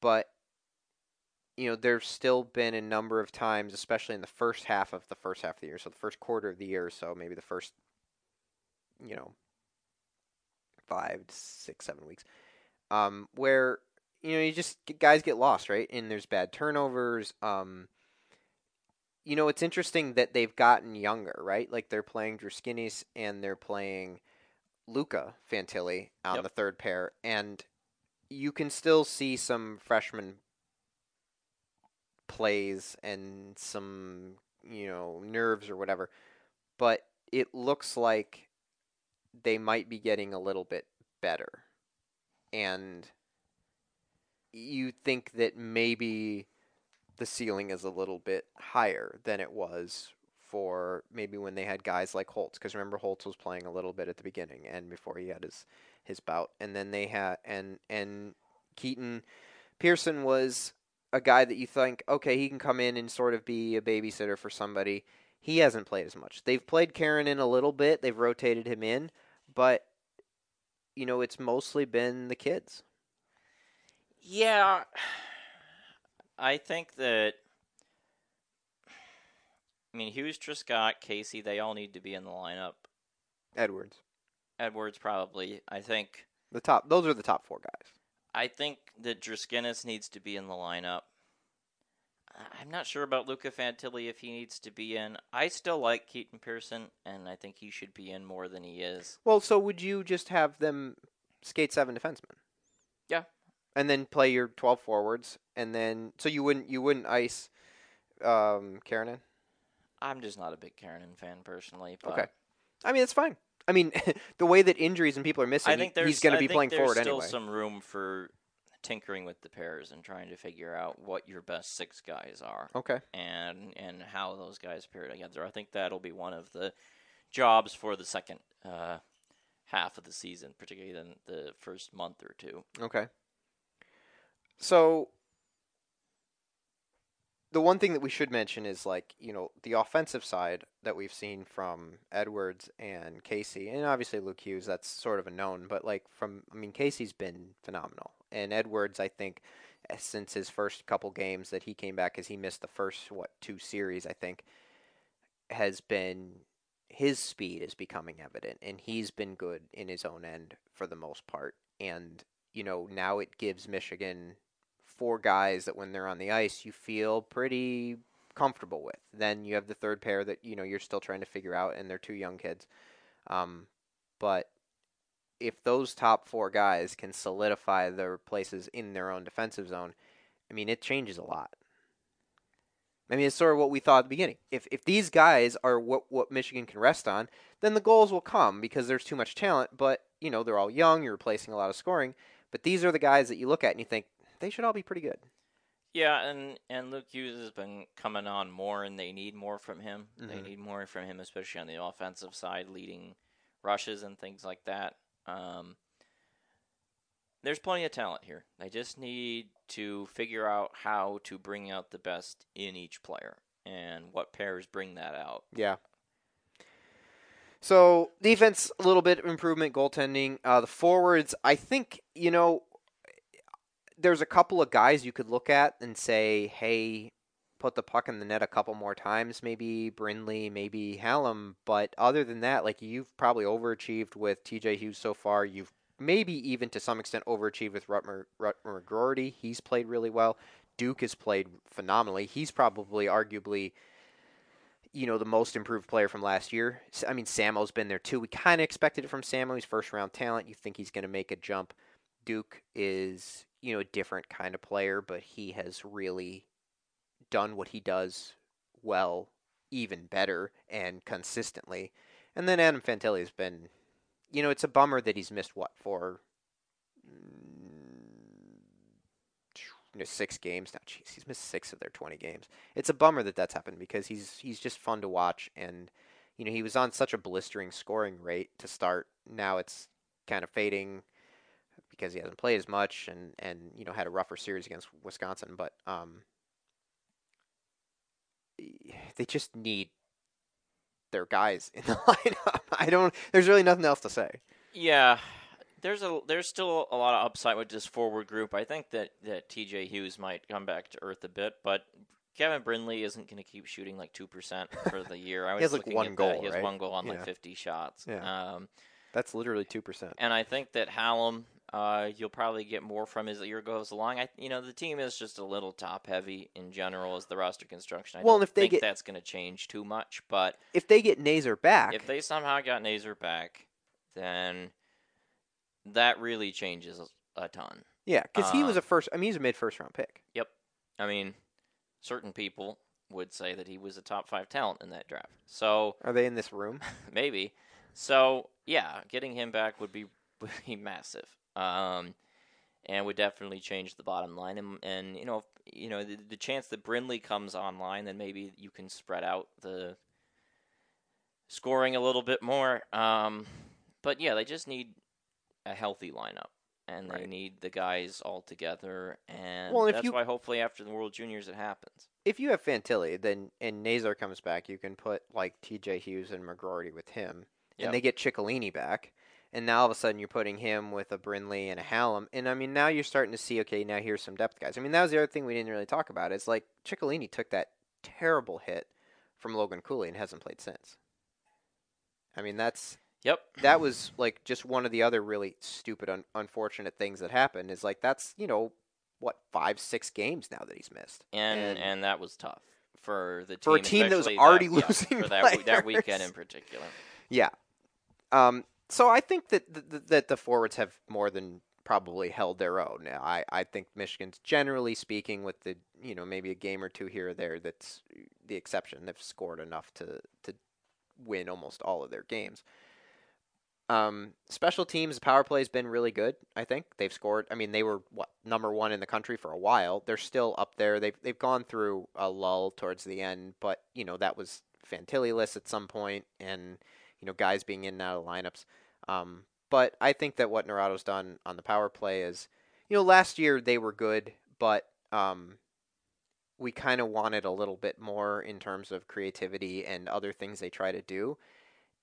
but you know, there's still been a number of times, especially in the first half of the first half of the year, so the first quarter of the year, so maybe the first, you know, five, six, seven weeks, um, where you know you just guys get lost, right? And there's bad turnovers. Um, you know, it's interesting that they've gotten younger, right? Like they're playing Druskinis and they're playing Luca Fantilli on Yep. the third pair, and you can still see some freshman plays and some you know nerves or whatever, but it looks like they might be getting a little bit better, and you think that maybe the ceiling is a little bit higher than it was for maybe when they had guys like Holtz because remember Holtz was playing a little bit at the beginning and before he had his his bout. And then they had and and Keaton Pearson was a guy that you think okay he can come in and sort of be a babysitter for somebody. He hasn't played as much. They've played Keranen a little bit. They've rotated him in but you know it's mostly been the kids. Yeah, I think that. I mean, Hughes, Truscott, Casey, they all need to be in the lineup. Edwards Edwards probably. I think. the top those are the top 4 guys I think that Druskinis needs to be in the lineup. I'm not sure about Luca Fantilli if he needs to be in. I still like Keaton Pearson, and I think he should be in more than he is. Well, so would you just have them skate seven defensemen? Yeah. And then play your twelve forwards, and then so you wouldn't you wouldn't ice um, Keranen? I'm just not a big Keranen fan personally. But Okay. I mean, it's fine. I mean, the way that injuries and people are missing, I think he- he's going to be think playing there's forward still anyway. some room for tinkering with the pairs and trying to figure out what your best six guys are Okay. and and how those guys pair together. I think that'll be one of the jobs for the second uh, half of the season, particularly in the first month or two. Okay. So the one thing that we should mention is like, you know, the offensive side that we've seen from Edwards and Casey, and obviously Luke Hughes, that's sort of a known, but like from I mean Casey's been phenomenal. And Edwards, I think eh, since his first couple games that he came back as he missed the first what two series, I think has been his speed is becoming evident and he's been good in his own end for the most part. And you know, now it gives Michigan four guys that when they're on the ice you feel pretty comfortable with. Then you have the third pair that you know you're still trying to figure out, and they're two young kids. Um, but if those top four guys can solidify their places in their own defensive zone, I mean it changes a lot. I mean it's sort of what we thought at the beginning. If if these guys are what what Michigan can rest on, then the goals will come because there's too much talent. But you know they're all young. You're replacing a lot of scoring. But these are the guys that you look at and you think they should all be pretty good. Yeah, and and Luke Hughes has been coming on more, and they need more from him. They Mhm. need more from him, especially on the offensive side, leading rushes and things like that. Um, there's plenty of talent here. They just need to figure out how to bring out the best in each player and what pairs bring that out. Yeah. So defense, a little bit of improvement. Goaltending, uh, the forwards. I think you know. There's a couple of guys you could look at and say, "Hey, put the puck in the net a couple more times, maybe Brindley, maybe Hallum. But other than that, like you've probably overachieved with TJ Hughes so far. You've maybe even to some extent overachieved with Rutger, Rutger. He's played really well. Duke has played phenomenally. He's probably arguably you know, the most improved player from last year. I mean, Samo's been there too. We kind of expected it from Samo. He's first round talent. You think he's going to make a jump. Duke is, you know, a different kind of player, but he has really done what he does well, even better and consistently. And then Adam Fantilli has been, you know, it's a bummer that he's missed what for know, mm, six games now. Jeez, he's missed six of their twenty games. It's a bummer that that's happened because he's he's just fun to watch, and you know he was on such a blistering scoring rate to start. Now it's kind of fading because he hasn't played as much, and and you know had a rougher series against Wisconsin, but um, they just need their guys in the lineup. I don't. There's really nothing else to say. Yeah, there's a there's still a lot of upside with this forward group. I think that that T.J. Hughes might come back to earth a bit, but Kevin Brindley isn't going to keep shooting like two percent for the year. I was he has like one at goal. That. He has right? one goal on yeah. like 50 shots. Yeah. Um, That's literally two percent. and I think that Hallum, uh, you'll probably get more from as the year goes along. I, you know, the team is just a little top heavy in general as the roster construction. I Well, don't if they think get- that's going to change too much, but If they get Nazar back, if they somehow got Nazar back, then that really changes a ton. yeah, because he was a first. I mean, he's a mid first round pick. Yep. I mean, certain people would say that he was a top five talent in that draft. So Are they in this room? maybe. So yeah, getting him back would be would be massive, um, and would definitely change the bottom line. And, and you know, if, you know, the, the chance that Brindley comes online, then maybe you can spread out the scoring a little bit more. Um, but yeah, they just need a healthy lineup. And they need the guys all together, and Well, that's you- why hopefully after the World Juniors it happens. If you have Fantilli, then and Nazar comes back, you can put like T.J. Hughes and McGroarty with him, Yep. and they get Ciccolini back, and now all of a sudden you're putting him with a Brindley and a Hallum, and I mean now you're starting to see okay now here's some depth guys. I mean that was the other thing we didn't really talk about. It's like Ciccolini took that terrible hit from Logan Cooley and hasn't played since. I mean that's Yep. that was like just one of the other really stupid, un- unfortunate things that happened. Is like that's you know what five, six games now that he's missed, and And- and that was tough for the team For a team that was already yeah, losing for that that weekend in particular. yeah. Um. So I think that the, that the forwards have more than probably held their own. I I think Michigan's generally speaking, with the you know maybe a game or two here or there, that's the exception. They've scored enough to to win almost all of their games. Um, special teams power play has been really good. I think they've scored. I mean, they were what number one in the country for a while. They're still up there. They've they've gone through a lull towards the end, but you know that was Fantilli-less at some point, and you know guys being in and out of lineups. Um, but I think that what Naurato's done on the power play is, you know, last year they were good, but um, we kind of wanted a little bit more in terms of creativity and other things they try to do.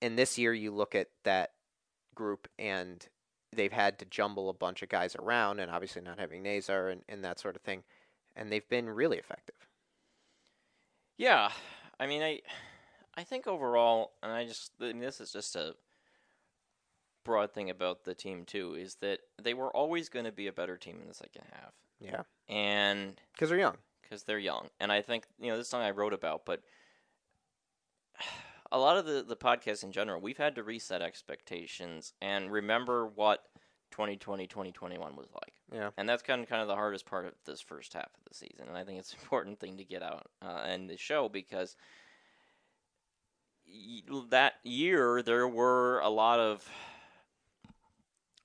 And this year, you look at that group and they've had to jumble a bunch of guys around, and obviously not having Nazar and, and that sort of thing, and they've been really effective. Yeah, I mean, I I think overall, and I just I mean, this is just a broad thing about the team too, is that they were always going to be a better team in the second half, Yeah, and because they're young. because they're young. And I think you know this song I wrote about, but a lot of the the podcast in general, we've had to reset expectations and remember what 2020 2021 was like. Yeah. And that's kind of kind of the hardest part of this first half of the season. And I think it's an important thing to get out uh, and the show because that year there were a lot of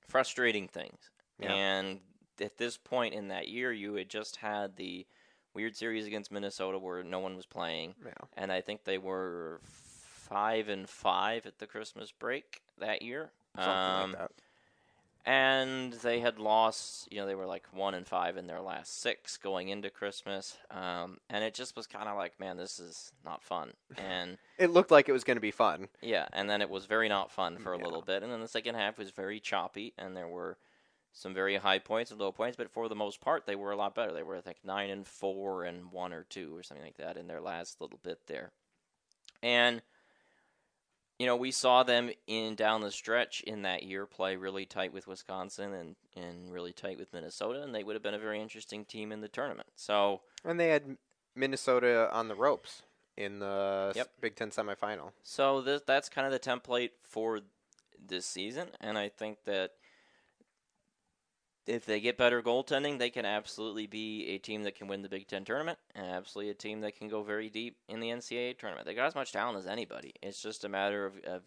frustrating things. Yeah. And at this point in that year, you had just had the weird series against Minnesota where no one was playing, Yeah. and I think they were five and five at the Christmas break that year. Something Um, like that. And they had lost you know they were like one and five in their last six going into christmas um, and it just was kind of like man this is not fun and It looked like it was going to be fun. yeah and then it was very not fun for a Yeah. little bit and then the second half was very choppy and there were some very high points and low points, but for the most part, they were a lot better. They were, I think, nine and four and one or two or something like that in their last little bit there. And you know, we saw them in down the stretch in that year play really tight with Wisconsin and and really tight with Minnesota, and they would have been a very interesting team in the tournament. So And they had Minnesota on the ropes in the Yep. Big Ten semifinal. So this, that's kind of the template for this season, and I think that if they get better goaltending, they can absolutely be a team that can win the Big Ten tournament, and absolutely a team that can go very deep in the NCAA tournament. They got as much talent as anybody. It's just a matter of, of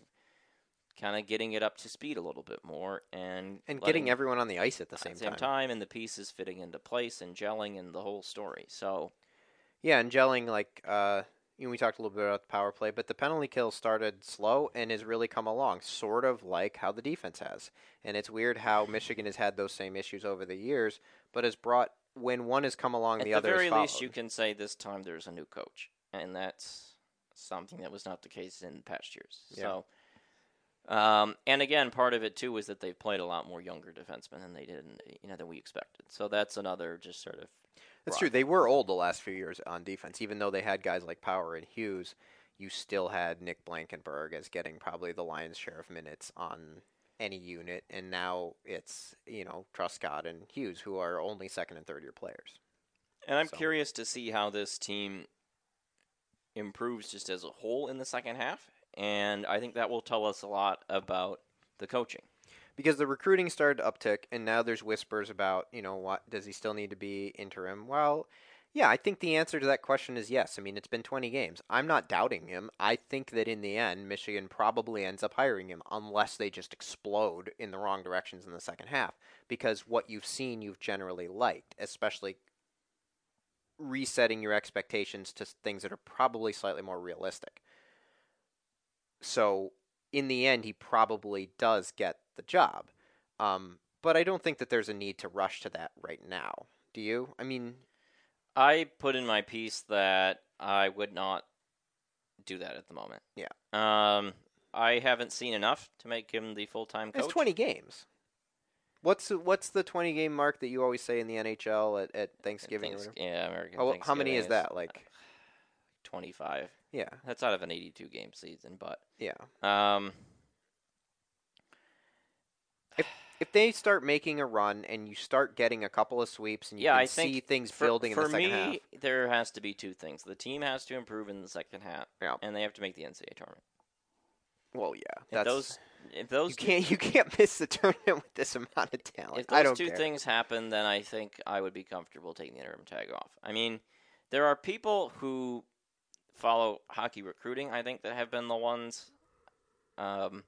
kind of getting it up to speed a little bit more and And getting everyone on the ice at the at same, the same time. time, and the pieces fitting into place and gelling and the whole story. So Yeah, and gelling like uh, you know, we talked a little bit about the power play, but the penalty kill started slow and has really come along, sort of like how the defense has. And it's weird how Michigan has had those same issues over the years, but has brought when one has come along, at the the other At the very least, you can say this time there's a new coach, and that's something that was not the case in past years. Yeah. So, um, and again, part of it too is that they've played a lot more younger defensemen than they did, in, you know, than we expected. So that's another just sort of That's rock. true. They were old the last few years on defense, even though they had guys like Power and Hughes. You still had Nick Blankenberg as getting probably the lion's share of minutes on any unit, and now it's you know Truscott and Hughes who are only second and third year players. And I'm So- curious to see how this team improves just as a whole in the second half, and I think that will tell us a lot about the coaching. Because the recruiting started to uptick, and now there's whispers about, you know, what does he still need to be interim? Well, yeah, I think the answer to that question is yes. I mean, it's been 20 games. I'm not doubting him. I think that in the end, Michigan probably ends up hiring him unless they just explode in the wrong directions in the second half. Because what you've seen, you've generally liked, especially resetting your expectations to things that are probably slightly more realistic. So in the end, he probably does get the job. Um, but I don't think that there's a need to rush to that right now. Do you? I mean, I put in my piece that I would not do that at the moment. Yeah. Um, I haven't seen enough to make him the full time coach. it's 20 games. What's what's the 20 game mark that you always say in the NHL at, at Thanksgiving? Thanks- yeah, American. Oh, how many is that? Like, twenty-five. yeah, That's out of an eighty-two game season, but yeah. um, If they start making a run and you start getting a couple of sweeps and you yeah, can I see things for, building for in the second me, half, there has to be two things: the team has to improve in the second half, Yeah. and they have to make the NCAA tournament. well, yeah, If that's those, if those, you two- can't you can't miss the tournament with this amount of talent. If those two care. things happen, then I think I would be comfortable taking the interim tag off. I mean, there are people who follow hockey recruiting. I think that have been the ones um,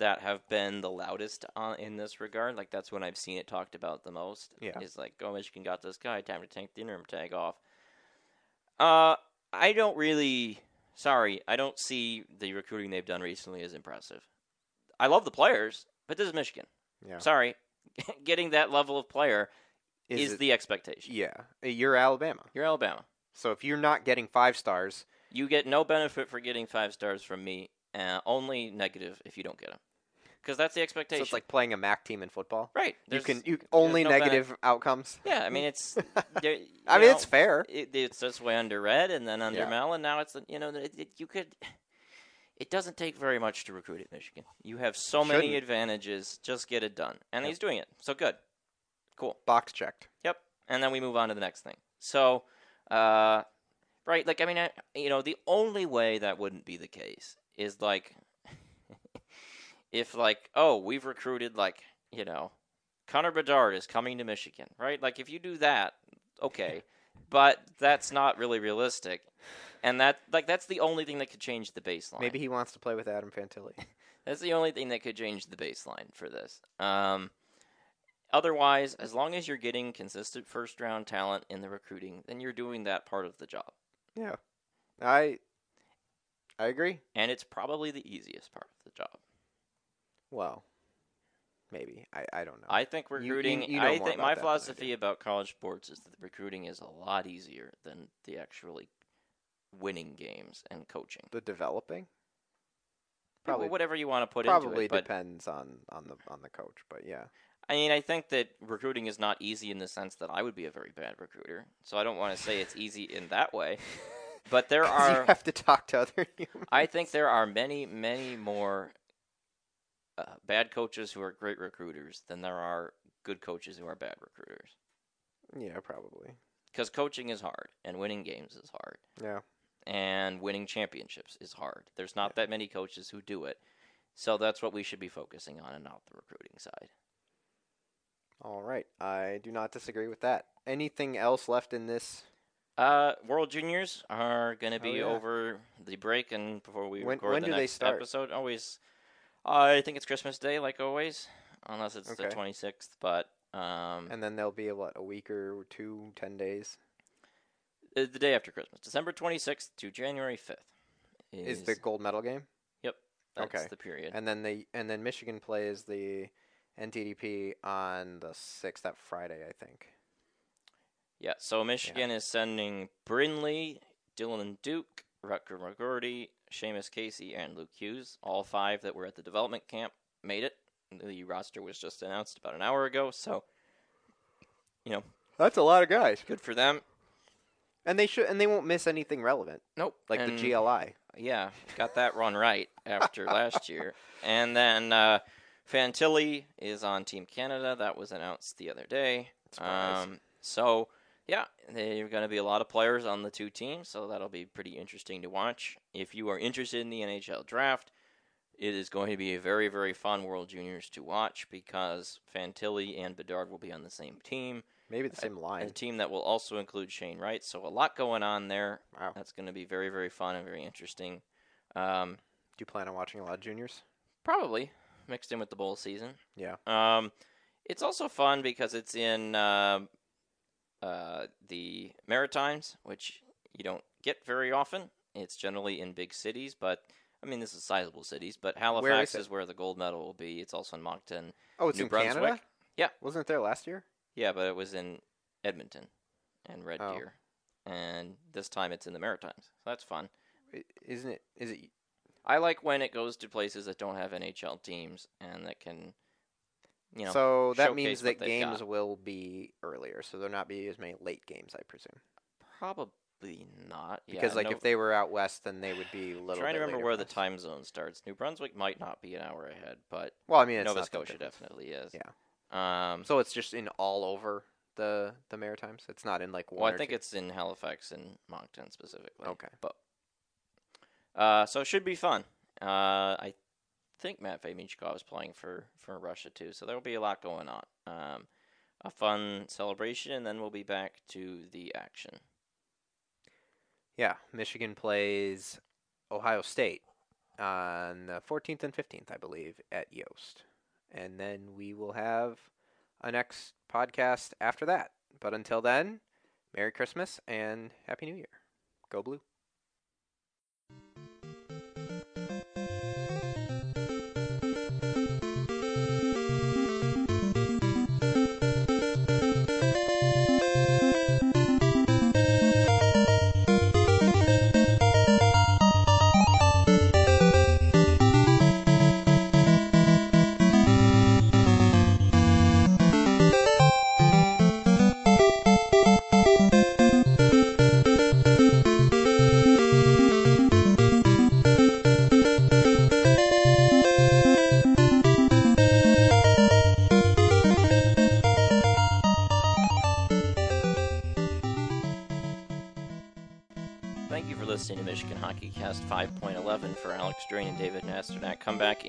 that have been the loudest on, in this regard. Like that's when I've seen it talked about the most. Yeah. is like, oh, Michigan got this guy. Time to take the interim tag off. Uh, I don't really. Sorry, I don't see the recruiting they've done recently as impressive. I love the players, but this is Michigan. Yeah. Sorry, getting that level of player is, it- the expectation. yeah, you're Alabama. You're Alabama. So if you're not getting five stars, You get no benefit for getting five stars from me. Uh, only negative if you don't get them, because that's the so expectation. it's like playing a MAC team in football. right. You can you only no negative outcomes. Yeah, I mean it's. there- I mean, know, it's fair. It, it's this way under red, and then under Yeah. Mel, and now it's you know it, it, you could. It doesn't take very much to recruit at Michigan. You have so many Shouldn't. advantages. Just get it done, and Yep. he's doing it. So good, cool. Box checked. Yep. And then we move on to the next thing. So, uh, right, like I mean, I, you know, the only way that wouldn't be the case is like if like, oh, we've recruited like, you know, Connor Bedard is coming to Michigan, right? Like if you do that, okay. but that's not really realistic. And that like that's the only thing that could change the baseline. Maybe he wants to play with Adam Fantilli. That's the only thing that could change the baseline for this. Um, otherwise, as long as you're getting consistent first round talent in the recruiting, then you're doing that part of the job. yeah, I I agree. And it's probably the easiest part of the job. Well, maybe I I don't know. I think You- you- recruiting, you know I think my that than I philosophy about college sports is that recruiting is a lot easier than the actually winning games and coaching. the developing Probably probably whatever you want to put probably into it. Depends on on the on the coach, but yeah, I mean, I think that recruiting is not easy in the sense that I would be a very bad recruiter. So I don't want to say it's easy in that way. But there are you have to talk to other humans. I think there are many, many more uh, bad coaches who are great recruiters than there are good coaches who are bad recruiters. Yeah, probably. Because coaching is hard, and winning games is hard, Yeah. and winning championships is hard. There's not that many coaches who do it. So that's what we should be focusing on and not the recruiting side. All right. I do not disagree with that. Anything else left in this? Uh, World Juniors are going to Oh, be yeah. over the break and before we When- record when the do they next episode. Always, I think it's Christmas Day, like always, unless it's the Okay. 26th. But um, And then there'll be what a week or two, ten days. Uh, the day after Christmas, December 26th to January 5th. Is, the gold medal game? Yep. That's okay. the period. And then they and then Michigan plays the NTDP on the sixth that Friday, I think. yeah, so Michigan is sending Brindley, Dylan Duke, Rutger McGroarty, Seamus Casey, and Luke Hughes. All five that were at the development camp made it. The roster was just announced about an hour ago, so you know, That's a lot of guys. good for them. And they should and they won't miss anything relevant, Nope, like and- the GLI. Yeah, got that run right after last year. And then uh, Fantilli is on Team Canada. That was announced the other day. Um, so, yeah, there are going to be a lot of players on the two teams, so that'll be pretty interesting to watch. If you are interested in the NHL draft, it is going to be a very, very fun World Juniors to watch because Fantilli and Bedard will be on the same team. Maybe the same line. A team that will also include Shane Wright. So, a lot going on there. Wow. That's going to be very, very fun and very interesting. Um, Do you plan on watching a lot of juniors? probably mixed in with the bowl season. Yeah. Um, it's also fun because it's in um uh, the Maritimes, which you don't get very often. It's generally in big cities, but I mean, this is sizable cities. But Halifax is where the gold medal will be. It's also in Moncton. Oh, it's New in Brunswick? Canada. Yeah. Wasn't it there last year? Yeah, but it was in Edmonton and Red Oh. Deer, and this time it's in the Maritimes. So that's fun. Isn't it? Is it? I like when it goes to places that don't have NHL teams and that can, you know, so that means that games got. will be earlier, so there'll not be as many late games, I presume. probably not. Because yeah, like no- if they were out west, then they would be a little. trying to remember where the time zone starts. New Brunswick might not be an hour ahead, but Well, I mean, Nova Scotia definitely is. Yeah. Um, So it's just in all over the the Maritimes. It's not in like one. well, I think two. it's in Halifax and Moncton specifically. Okay. But uh, so it should be fun. Uh, I think Matt Michkov is playing for for Russia too, so there will be a lot going on. Um, a fun celebration, and then we'll be back to the action. Yeah, Michigan plays Ohio State on the 14th and 15th, I believe, at Yost. And then we will have a next podcast after that. But until then, Merry Christmas and Happy New Year. Go Blue.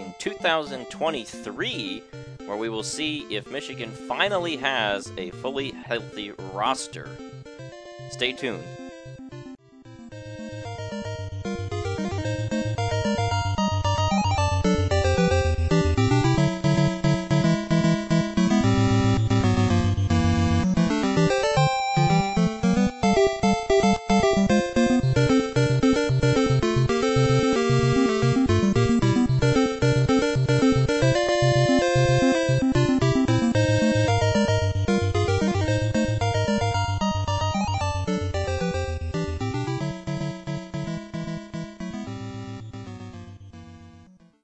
In 2023, where we will see if Michigan finally has a fully healthy roster. Stay tuned.